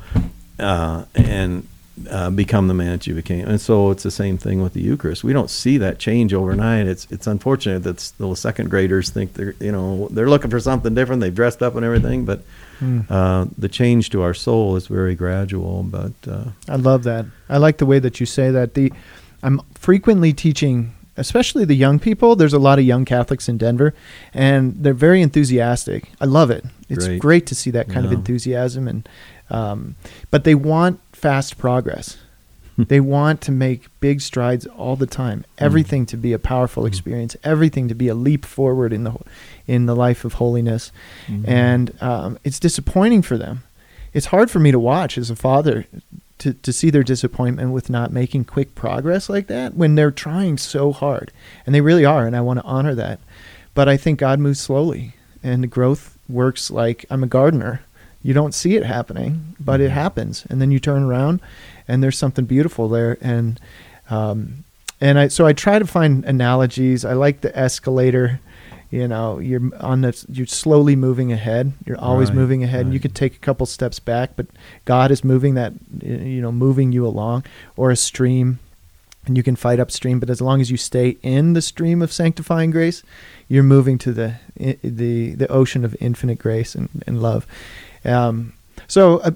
[SPEAKER 5] uh, and uh, become the man that you became. And so it's the same thing with the Eucharist. We don't see that change overnight. It's it's unfortunate that little second graders think they're you know they're looking for something different. They've dressed up and everything, but uh, the change to our soul is very gradual. But uh,
[SPEAKER 4] I love that. I like the way that you say that. The I'm frequently teaching, especially the young people. There's a lot of young Catholics in Denver, and they're very enthusiastic. I love it. It's
[SPEAKER 5] Great.
[SPEAKER 4] great, to see that kind of enthusiasm, and um, but they want fast progress. they want to make big strides all the time. Everything to be a powerful experience. Everything to be a leap forward in the in the life of holiness, and um, it's disappointing for them. It's hard for me to watch as a father to, to see their disappointment with not making quick progress like that when they're trying so hard. And they really are, and I want to honor that. But I think God moves slowly, and the growth works like I'm a gardener. You don't see it happening, but it happens. And then you turn around, and there's something beautiful there. And um, and I so I try to find analogies. I like the escalator. You know, you're on the you're slowly moving ahead. You're always
[SPEAKER 5] Right,
[SPEAKER 4] moving ahead. And you
[SPEAKER 5] right.
[SPEAKER 4] could take a couple steps back, but God is moving that you know moving you along, or a stream, and you can fight upstream. But as long as you stay in the stream of sanctifying grace, you're moving to the the the ocean of infinite grace and, and love. Um, so uh,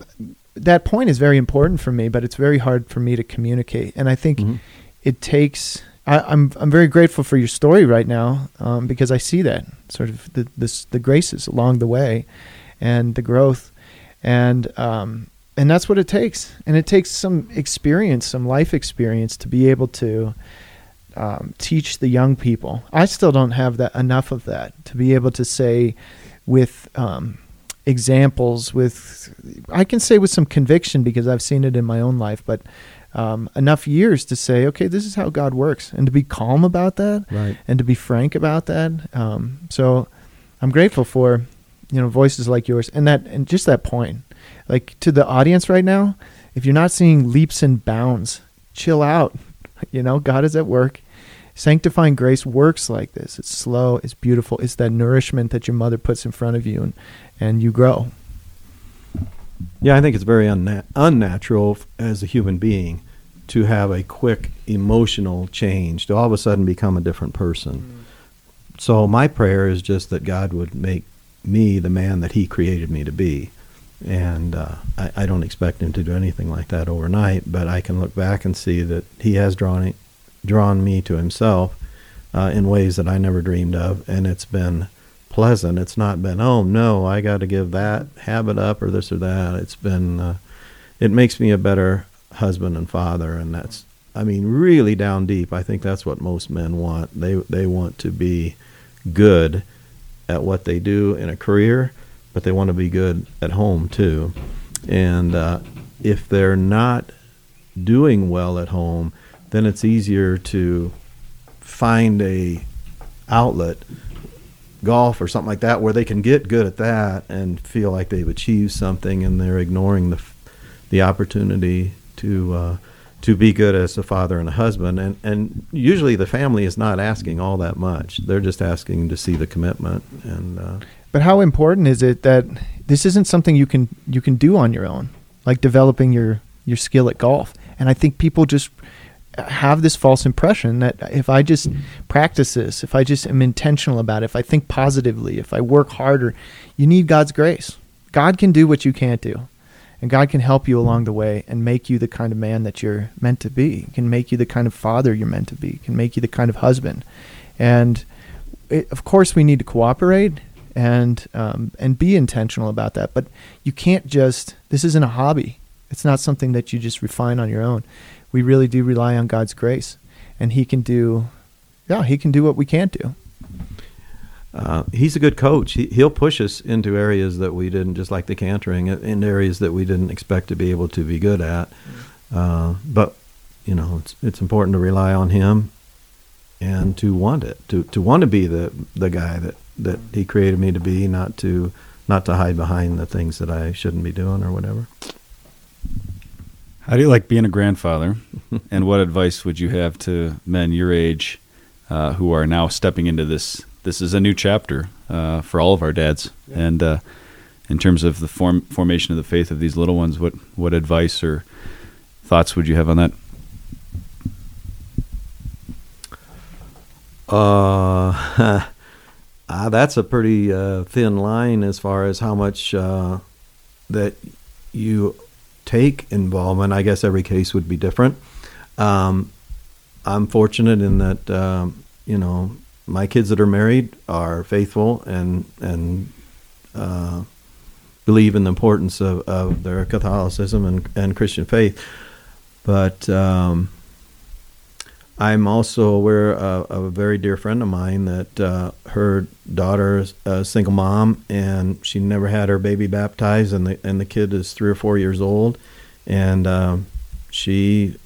[SPEAKER 4] that point is very important for me, but it's very hard for me to communicate. And I think
[SPEAKER 5] Mhm.
[SPEAKER 4] it takes. I, I'm I'm very grateful for your story right now um, because I see that sort of the this, the graces along the way, and the growth, and um, and that's what it takes. And it takes some experience, some life experience, to be able to um, teach the young people. I still don't have that enough of that to be able to say with um, examples. With I can say with some conviction because I've seen it in my own life, but um, enough years to say, okay, this is how God works, and to be calm about that,
[SPEAKER 5] Right.
[SPEAKER 4] and to be frank about that. Um, so I'm grateful for you know voices like yours, and that and just that point, like to the audience right now. If you're not seeing leaps and bounds, chill out. You know, God is at work. Sanctifying grace works like this. It's slow, it's beautiful, it's that nourishment that your mother puts in front of you and, and you grow.
[SPEAKER 5] Yeah, I think it's very unna- unnatural as a human being to have a quick emotional change, to all of a sudden become a different person. So my prayer is just that God would make me the man that He created me to be. And uh, I, I don't expect Him to do anything like that overnight, but I can look back and see that He has drawn drawn me to Himself uh, in ways that I never dreamed of, and it's been pleasant. It's not been, oh no, I got to give that habit up or this or that. It's been, uh, it makes me a better husband and father, and that's, I mean, really down deep. I think that's what most men want. They they want to be good at what they do in a career, but they want to be good at home too. And uh, if they're not doing well at home, then it's easier to find a outlet golf or something like that where they can get good at that and feel like they've achieved something and they're ignoring the the opportunity to uh, to be good as a father and a husband and and usually the family is not asking all that much they're just asking to see the commitment and uh,
[SPEAKER 4] But how important is it that this isn't something you can you can do on your own, like developing your your skill at golf? And I think people just have this false impression that if I just practice this, if I just am intentional about it, if I think positively, if I work harder, you need God's grace. God can do what you can't do. And God can help you along the way and make you the kind of man that you're meant to be. Can make you the kind of father you're meant to be. Can make you the kind of husband. And it, of course, we need to cooperate and um, and be intentional about that. But you can't just. This isn't a hobby. It's not something that you just refine on your own. We really do rely on God's grace, and He can do. Yeah, He can do what we can't do.
[SPEAKER 5] Uh, he's a good coach. He, he'll push us into areas that we didn't, just like the cantoring, uh, in areas that we didn't expect to be able to be good at. Uh, but you know, it's it's important to rely on him and to want it, to to want to be the the guy that that he created me to be, not to not to hide behind the things that I shouldn't be doing or whatever.
[SPEAKER 3] How do you like being a grandfather? and what advice would you have to men your age uh, who are now stepping into this? This is a new chapter uh, for all of our dads. And uh, in terms of the form, formation of the faith of these little ones, what, what advice or thoughts would you have on that?
[SPEAKER 5] Uh, ah, that's a pretty uh, thin line as far as how much uh, that you take involvement. I guess every case would be different. Um, I'm fortunate in that um, you know my kids that are married are faithful and and uh, believe in the importance of, of their Catholicism and, and Christian faith. But um, I'm also aware of, of a very dear friend of mine that uh, her daughter is a single mom and she never had her baby baptized, and the and the kid is three or four years old, and um, she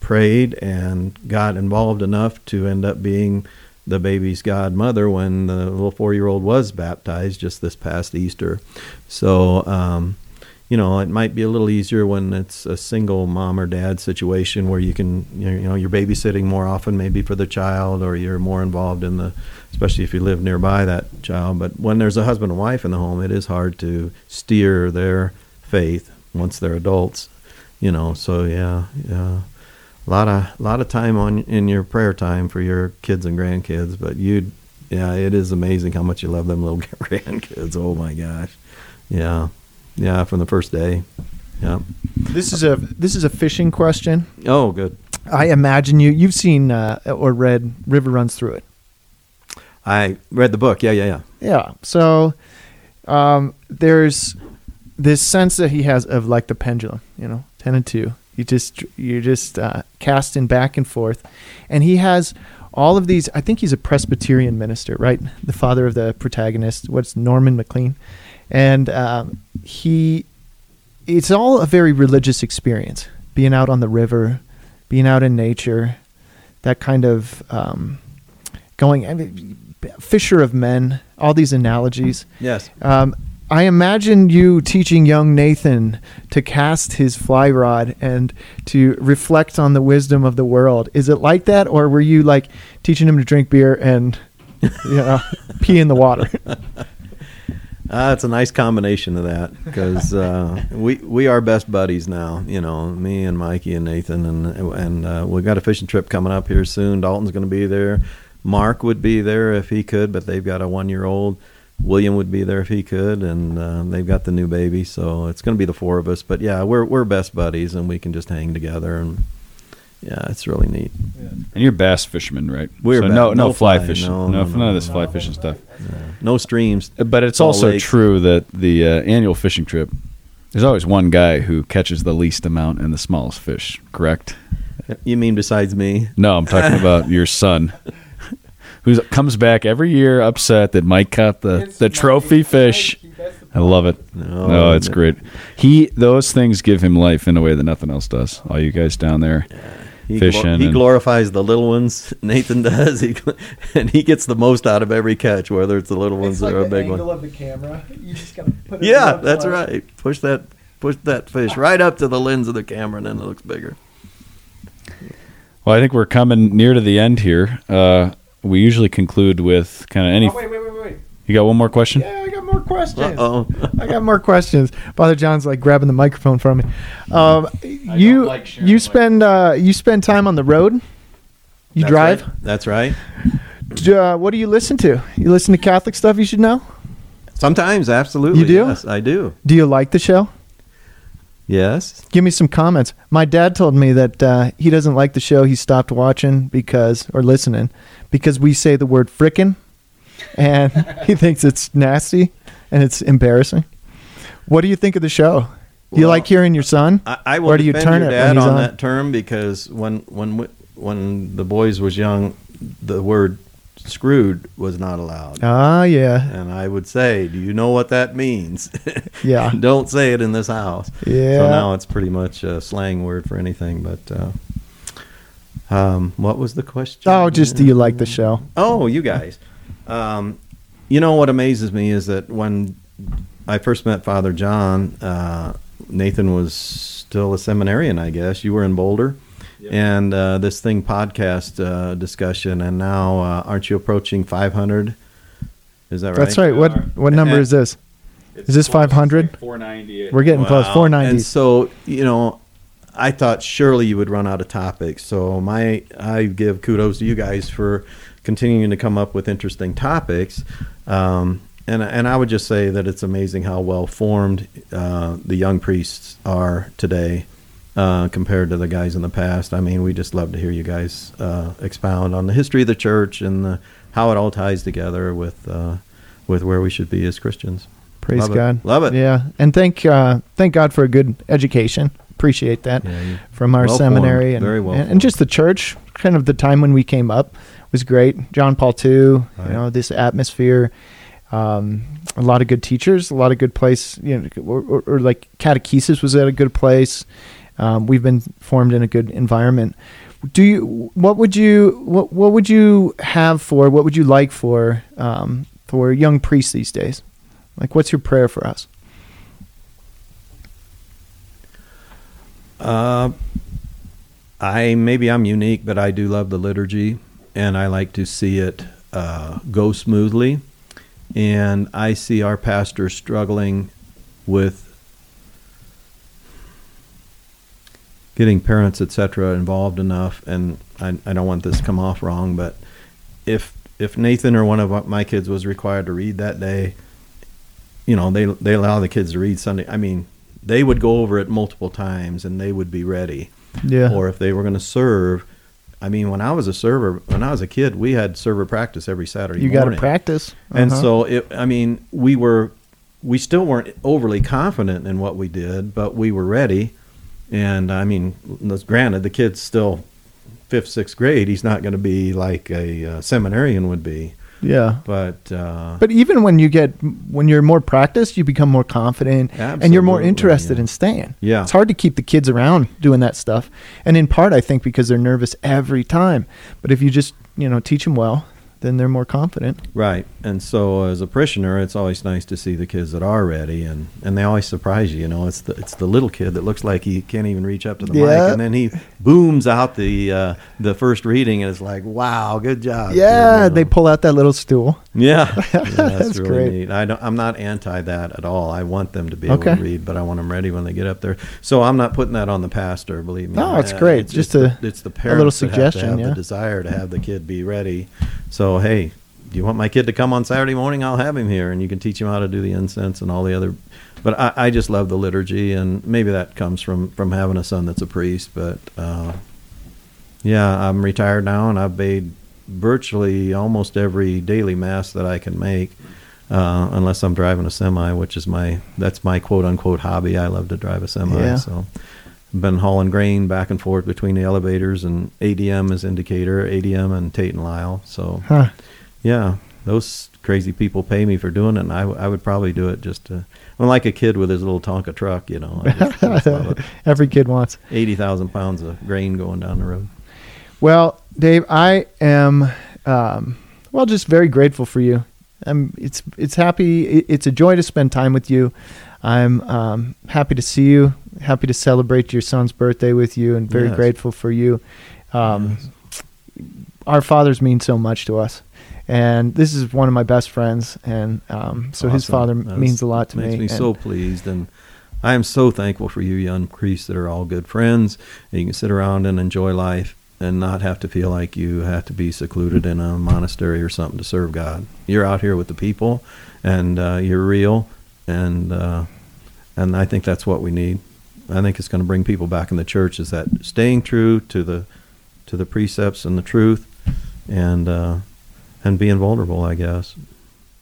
[SPEAKER 5] prayed and got involved enough to end up being the baby's godmother when the little four year old was baptized just this past Easter. So, um, you know, it might be a little easier when it's a single mom or dad situation where you can, you know, you're babysitting more often, maybe for the child, or you're more involved in the, especially if you live nearby that child. But when there's a husband and wife in the home, it is hard to steer their faith once they're adults, you know. So yeah, yeah a lot of lot of time on in your prayer time for your kids and grandkids. But you, yeah, it is amazing how much you love them little grandkids. Oh my gosh, yeah, yeah, from the first day. Yeah.
[SPEAKER 4] This is a this is a fishing question.
[SPEAKER 5] Oh, good.
[SPEAKER 4] I imagine you you've seen uh, or read River Runs Through It.
[SPEAKER 5] I read the book. Yeah, yeah, yeah.
[SPEAKER 4] Yeah. So um, there's this sense that he has of like the pendulum, you know, ten and two. You just you're just uh, casting back and forth, and he has all of these. I think he's a Presbyterian minister, right? The father of the protagonist. What's Norman Maclean, and um, he. It's all a very religious experience. Being out on the river, being out in nature, that kind of um, going. I mean, fisher of men. All these analogies.
[SPEAKER 5] Yes.
[SPEAKER 4] Um, I imagine you teaching young Nathan to cast his fly rod and to reflect on the wisdom of the world. Is it like that, or were you like teaching him to drink beer and you know pee in the water?
[SPEAKER 5] Uh, it's a nice combination of that because uh, we we are best buddies now. You know, me and Mikey and Nathan, and and uh, we've got a fishing trip coming up here soon. Dalton's going to be there. Mark would be there if he could, but they've got a one year old. William would be there if he could, and uh, they've got the new baby, so it's going to be the four of us. But yeah, we're we're best buddies, and we can just hang together, and yeah, it's really neat.
[SPEAKER 3] And you're bass fishermen, right?
[SPEAKER 5] We're
[SPEAKER 3] so no, no,
[SPEAKER 5] no
[SPEAKER 3] fly
[SPEAKER 5] fly,
[SPEAKER 3] fishing,
[SPEAKER 5] no,
[SPEAKER 3] no,
[SPEAKER 5] no,
[SPEAKER 3] none
[SPEAKER 5] no,
[SPEAKER 3] of this fly fishing stuff.
[SPEAKER 5] No streams,
[SPEAKER 3] But it's also true that the uh, annual fishing trip, there's always one guy who catches the least amount and the smallest fish. Correct?
[SPEAKER 5] You mean besides me?
[SPEAKER 3] No, I'm talking about your son, who comes back every year upset that Mike caught the the trophy fish. I love it.
[SPEAKER 5] No,
[SPEAKER 3] No, it's
[SPEAKER 5] no.
[SPEAKER 3] great. He those things give him life in a way that nothing else does. All you guys down there.
[SPEAKER 5] He,
[SPEAKER 3] Fishing
[SPEAKER 5] he
[SPEAKER 3] and-
[SPEAKER 5] glorifies the little ones. Nathan does, he, and he gets the most out of every catch, whether it's the little ones or a big one.
[SPEAKER 4] of the camera. You just gotta put
[SPEAKER 5] Yeah, that's right. Push that, push that fish right up to the lens of the camera, and then it looks bigger.
[SPEAKER 3] Well, I think we're coming near to the end here. Uh, we usually conclude with kind of any.
[SPEAKER 4] Oh, wait, wait, wait, wait.
[SPEAKER 3] You got one more question?
[SPEAKER 4] Yeah, I got more questions.
[SPEAKER 5] Oh.
[SPEAKER 4] I got more questions. Father John's like grabbing the microphone from me. Um, you
[SPEAKER 3] like sharing
[SPEAKER 4] you spend uh, you spend time on the road. You drive.
[SPEAKER 5] That's right.
[SPEAKER 4] D- Uh, what do you listen to? You listen to Catholic stuff you should know.
[SPEAKER 5] Sometimes, absolutely.
[SPEAKER 4] You do?
[SPEAKER 5] Yes, I do.
[SPEAKER 4] Do you like the show?
[SPEAKER 5] Yes.
[SPEAKER 4] Give me some comments. My dad told me that uh, he doesn't like the show. He stopped watching because or listening because we say the word frickin', and he thinks it's nasty and it's embarrassing. What do you think of the show? Do you
[SPEAKER 5] Well,
[SPEAKER 4] like hearing your son?
[SPEAKER 5] I, I will
[SPEAKER 4] Or do you turn
[SPEAKER 5] your dad on,
[SPEAKER 4] on?
[SPEAKER 5] that term because when when when the boys was young, the word "screwed" was not allowed.
[SPEAKER 4] Ah, yeah,
[SPEAKER 5] And I would say, do you know what that means?
[SPEAKER 4] Yeah.
[SPEAKER 5] Don't say it in this house.
[SPEAKER 4] yeah.
[SPEAKER 5] So now it's pretty much a slang word for anything. But uh, um, what was the question?
[SPEAKER 4] oh, just do you like the show?
[SPEAKER 5] Oh, you guys. Um, you know what amazes me is that when I first met Father John, uh, Nathan was still a seminarian, I guess. You were in Boulder. And uh, this thing podcast uh, discussion, and now uh, aren't you approaching 500? Is that right?
[SPEAKER 4] That's right. What what number
[SPEAKER 5] And-
[SPEAKER 4] is this? Is this 500?
[SPEAKER 3] Four ninety.
[SPEAKER 4] We're getting close. 490.
[SPEAKER 5] And so, you know, I thought surely you would run out of topics. So my I give kudos to you guys for continuing to come up with interesting topics. Um, and and I would just say that it's amazing how well formed uh, the young priests are today uh, compared to the guys in the past. I mean, we just love to hear you guys uh, expound on the history of the church and the, how it all ties together with uh, with where we should be as Christians.
[SPEAKER 4] Praise
[SPEAKER 5] Love it.
[SPEAKER 4] God.
[SPEAKER 5] Love it.
[SPEAKER 4] Yeah, and thank uh, thank God for a good education. Appreciate that
[SPEAKER 5] Yeah,
[SPEAKER 4] from our
[SPEAKER 5] well
[SPEAKER 4] seminary
[SPEAKER 5] formed.
[SPEAKER 4] and,
[SPEAKER 5] Very well
[SPEAKER 4] and, and just the church. Kind of the time when we came up was great. John Paul II. You know this atmosphere. Um, a lot of good teachers. A lot of good place. You know, or, or, or like catechesis was at a good place. Um, we've been formed in a good environment. Do you? What would you? What What would you have for? What would you like for? Um, for young priests these days? Like, what's your prayer for us?
[SPEAKER 5] Uh, I maybe I'm unique, but I do love the liturgy, and I like to see it uh, go smoothly. And I see our pastor struggling with getting parents, etc., involved enough. And I, I don't want this to come off wrong, but if if Nathan or one of my kids was required to read that day, you know, they they allow the kids to read Sunday. I mean, they would go over it multiple times and they would be ready.
[SPEAKER 4] Yeah.
[SPEAKER 5] Or if they were going to serve, I mean, when I was a server, when I was a kid, we had server practice every Saturday
[SPEAKER 4] you got to practice.
[SPEAKER 5] And
[SPEAKER 4] Uh-huh.
[SPEAKER 5] so, it, I mean, we were, we still weren't overly confident in what we did, but we were ready. And I mean, granted, the kid's still fifth, sixth grade. He's not going to be like a uh, seminarian would be,
[SPEAKER 4] yeah.
[SPEAKER 5] but uh,
[SPEAKER 4] But even when you get when you're more practiced, you become more confident and you're more interested
[SPEAKER 5] yeah.
[SPEAKER 4] in staying.
[SPEAKER 5] Yeah.
[SPEAKER 4] It's hard to keep the kids around doing that stuff. And in part I think because they're nervous every time. But if you just, you know, teach them well, then they're more confident.
[SPEAKER 5] Right. And so as a parishioner, it's always nice to see the kids that are ready and, and they always surprise you, you know, it's the it's the little kid that looks like he can't even reach up to the
[SPEAKER 4] Yeah.
[SPEAKER 5] mic and then he booms out the uh, the first reading and it's like, "Wow, good job." kid,"
[SPEAKER 4] yeah,
[SPEAKER 5] you know.
[SPEAKER 4] they pull out that little stool.
[SPEAKER 5] Yeah. yeah that's,
[SPEAKER 4] That's
[SPEAKER 5] really
[SPEAKER 4] great.
[SPEAKER 5] neat. I don't I'm not anti that at all. I want them to be able to read, but I want them ready when they get up there. So I'm not putting that on the pastor, believe me.
[SPEAKER 4] No, it's
[SPEAKER 5] Uh,
[SPEAKER 4] great.
[SPEAKER 5] It's,
[SPEAKER 4] Just a-
[SPEAKER 5] the, it's the
[SPEAKER 4] a
[SPEAKER 5] parents
[SPEAKER 4] little
[SPEAKER 5] that have to
[SPEAKER 4] suggestion,
[SPEAKER 5] have
[SPEAKER 4] yeah.
[SPEAKER 5] the desire to have the kid be ready. So hey, do you want my kid to come on Saturday morning? I'll have him here, and you can teach him how to do the incense and all the other. But I, I just love the liturgy, and maybe that comes from from having a son that's a priest. But uh, yeah, I'm retired now, and I've made virtually almost every daily mass that I can make, uh, unless I'm driving a semi, which is my that's my quote unquote hobby. I love to drive a semi,
[SPEAKER 4] Yeah.
[SPEAKER 5] so. Been hauling grain back and forth between the elevators and ADM is in Decatur, ADM and Tate and Lyle. So
[SPEAKER 4] Huh.
[SPEAKER 5] yeah, those crazy people pay me for doing it, and I, w- I would probably do it just to. I'm like a kid with his little Tonka truck, you know. Just, just.
[SPEAKER 4] Every kid wants.
[SPEAKER 5] Eighty thousand pounds of grain going down the road.
[SPEAKER 4] Well, Dave, I am um, well just very grateful for you. I'm it's it's happy it's a joy to spend time with you. I'm um, happy to see you, happy to celebrate your son's birthday with you, and very
[SPEAKER 5] Yes.
[SPEAKER 4] grateful for you. Um, Our fathers mean so much to us, and this is one of my best friends, and um, so his father
[SPEAKER 5] That's-
[SPEAKER 4] means a lot to
[SPEAKER 5] makes
[SPEAKER 4] me.
[SPEAKER 5] Makes
[SPEAKER 4] me
[SPEAKER 5] so pleased, and I am so thankful for you young priests that are all good friends. And you can sit around and enjoy life and not have to feel like you have to be secluded in a monastery or something to serve God. You're out here with the people, and uh, you're real, and uh, and I think that's what we need. I think it's going to bring people back in the church is that staying true to the to the precepts and the truth, and uh, and being vulnerable. I guess.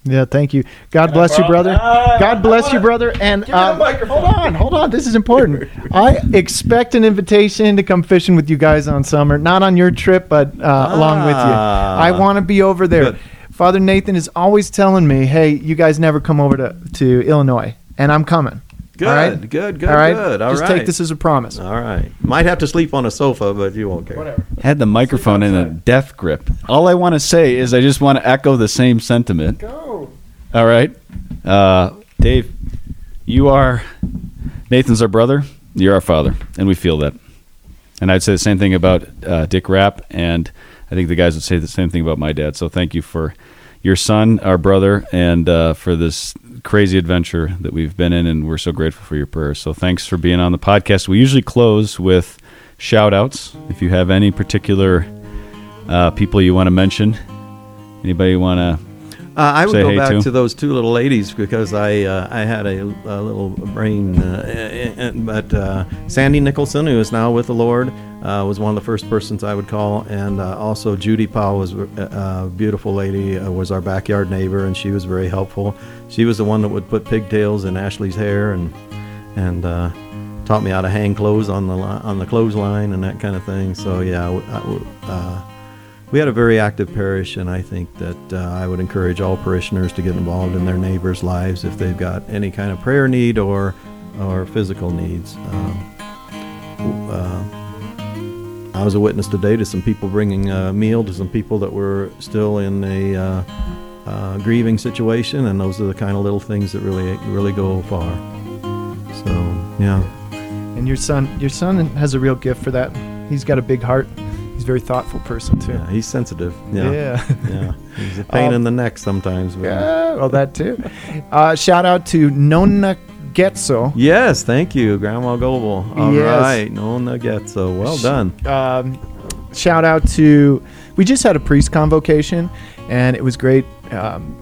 [SPEAKER 4] Yeah, thank you. God bless you, brother. God bless you, brother. And um, hold on, hold on. This is important. I expect an invitation to come fishing with you guys on summer, not on your trip, but uh, along with you.
[SPEAKER 5] Ah.
[SPEAKER 4] I want to be over there.
[SPEAKER 5] Good.
[SPEAKER 4] Father Nathan is always telling me, "Hey, you guys never come over to, to Illinois," and I'm coming.
[SPEAKER 5] Good,
[SPEAKER 4] All right?
[SPEAKER 5] good, good,
[SPEAKER 4] All right,
[SPEAKER 5] good. All
[SPEAKER 4] just
[SPEAKER 5] right.
[SPEAKER 4] take this as a promise.
[SPEAKER 5] All right. Might have to sleep on a sofa, but you won't care.
[SPEAKER 4] Whatever.
[SPEAKER 3] Had the microphone in a death grip. All I want to say is I just want to echo the same sentiment.
[SPEAKER 4] Go.
[SPEAKER 3] All right. Uh, Dave, you are Nathan's our brother. You're our father, and we feel that. And I'd say the same thing about uh, Dick Rapp, and I think the guys would say the same thing about my dad. So thank you for, your son, our brother, and uh, for this crazy adventure that we've been in. And we're so grateful for your prayers. So thanks for being on the podcast. We usually close with shout outs. If you have any particular uh, people you want to mention, anybody you want to
[SPEAKER 5] Uh, I would
[SPEAKER 3] Say
[SPEAKER 5] go
[SPEAKER 3] hey
[SPEAKER 5] back
[SPEAKER 3] to.
[SPEAKER 5] to those two little ladies because I uh, I had a, a little brain, uh, eh, eh, but uh, Sandy Nicholson, who is now with the Lord, uh, was one of the first persons I would call, and uh, also Judy Powell was a beautiful lady, uh, was our backyard neighbor, and she was very helpful. She was the one that would put pigtails in Ashley's hair and and uh, taught me how to hang clothes on the li- on the clothesline and that kind of thing. So yeah, I w- I w- uh, we had a very active parish, and I think that uh, I would encourage all parishioners to get involved in their neighbors' lives if they've got any kind of prayer need or or physical needs. Um, uh, I was a witness today to some people bringing a meal to some people that were still in a uh, uh, grieving situation, and those are the kind of little things that really really go far. So yeah.
[SPEAKER 4] And your son, your son has a real gift for that. He's got a big heart. He's a very thoughtful person too.
[SPEAKER 5] Yeah, he's sensitive. Yeah.
[SPEAKER 4] Yeah.
[SPEAKER 5] Yeah. He's a pain
[SPEAKER 4] Um,
[SPEAKER 5] in the neck sometimes. But
[SPEAKER 4] Yeah, well, that too. Uh, shout out to Nona Ghezzo.
[SPEAKER 5] Yes, thank you, Grandma Goebel. All right,
[SPEAKER 4] Yes.
[SPEAKER 5] no nugget. So well done.
[SPEAKER 4] Um, shout out to, we just had a priest convocation, and it was great um,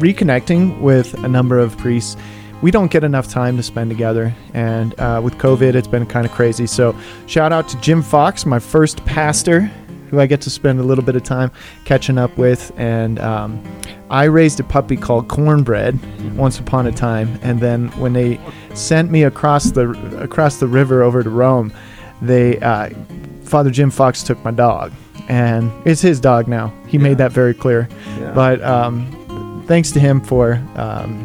[SPEAKER 4] reconnecting with a number of priests. We don't get enough time to spend together, and uh, with COVID, it's been kind of crazy. So, shout out to Jim Fox, my first pastor, who I get to spend a little bit of time catching up with. And um, I raised a puppy called Cornbread once upon a time, and then when they sent me across the across the river over to Rome, they uh, Father Jim Fox took my dog, and it's his dog now. He made that very clear.
[SPEAKER 5] Yeah.
[SPEAKER 4] But um, thanks to him for um,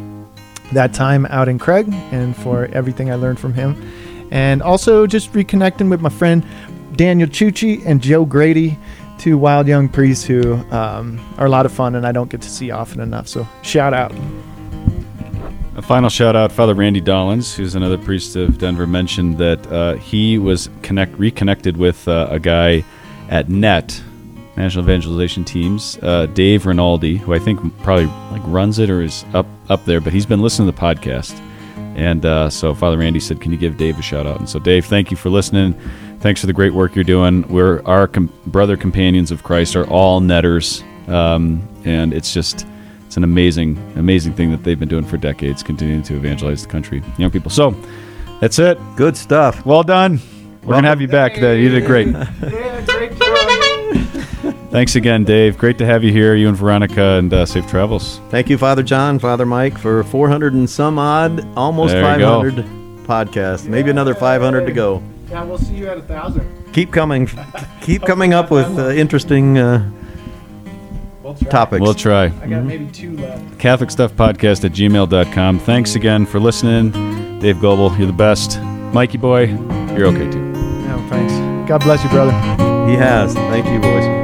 [SPEAKER 4] that time out in Craig and for everything I learned from him. And also just reconnecting with my friend Daniel Ciucci and Joe Grady, two wild young priests who um, are a lot of fun and I don't get to see often enough. So shout out.
[SPEAKER 3] A final shout out, Father Randy Dollins, who's another priest of Denver, mentioned that uh, he was connect reconnected with uh, a guy at NET, National Evangelization Teams, uh, Dave Rinaldi, who I think probably like runs it or is up up there, but he's been listening to the podcast. And uh, so Father Randy said, "Can you give Dave a shout out?" And so Dave, thank you for listening. Thanks for the great work you're doing. We're our com- brother companions of Christ are all netters, um, and it's just it's an amazing, amazing thing that they've been doing for decades, continuing to evangelize the country, young people. So that's it.
[SPEAKER 5] Good stuff.
[SPEAKER 3] Well done. We're gonna have you back. Today. You did great.
[SPEAKER 4] Yeah, great job.
[SPEAKER 3] Thanks again, Dave. Great to have you here. You and Veronica, and uh, safe travels.
[SPEAKER 5] Thank you, Father John, Father Mike, for 400 and some odd, almost
[SPEAKER 3] There
[SPEAKER 5] 500 podcasts. Maybe another 500 to go.
[SPEAKER 4] Yeah, we'll see you at a thousand.
[SPEAKER 5] Keep coming. Keep coming up with uh, interesting uh,
[SPEAKER 4] We'll try.
[SPEAKER 5] topics.
[SPEAKER 3] We'll try.
[SPEAKER 4] I got maybe two left.
[SPEAKER 3] Catholic Stuff Podcast at gmail.com. Thanks again for listening. Dave Goebel, you're the best. Mikey boy, you're okay too.
[SPEAKER 4] No, thanks. God bless you, brother.
[SPEAKER 5] he has. Thank you, boys.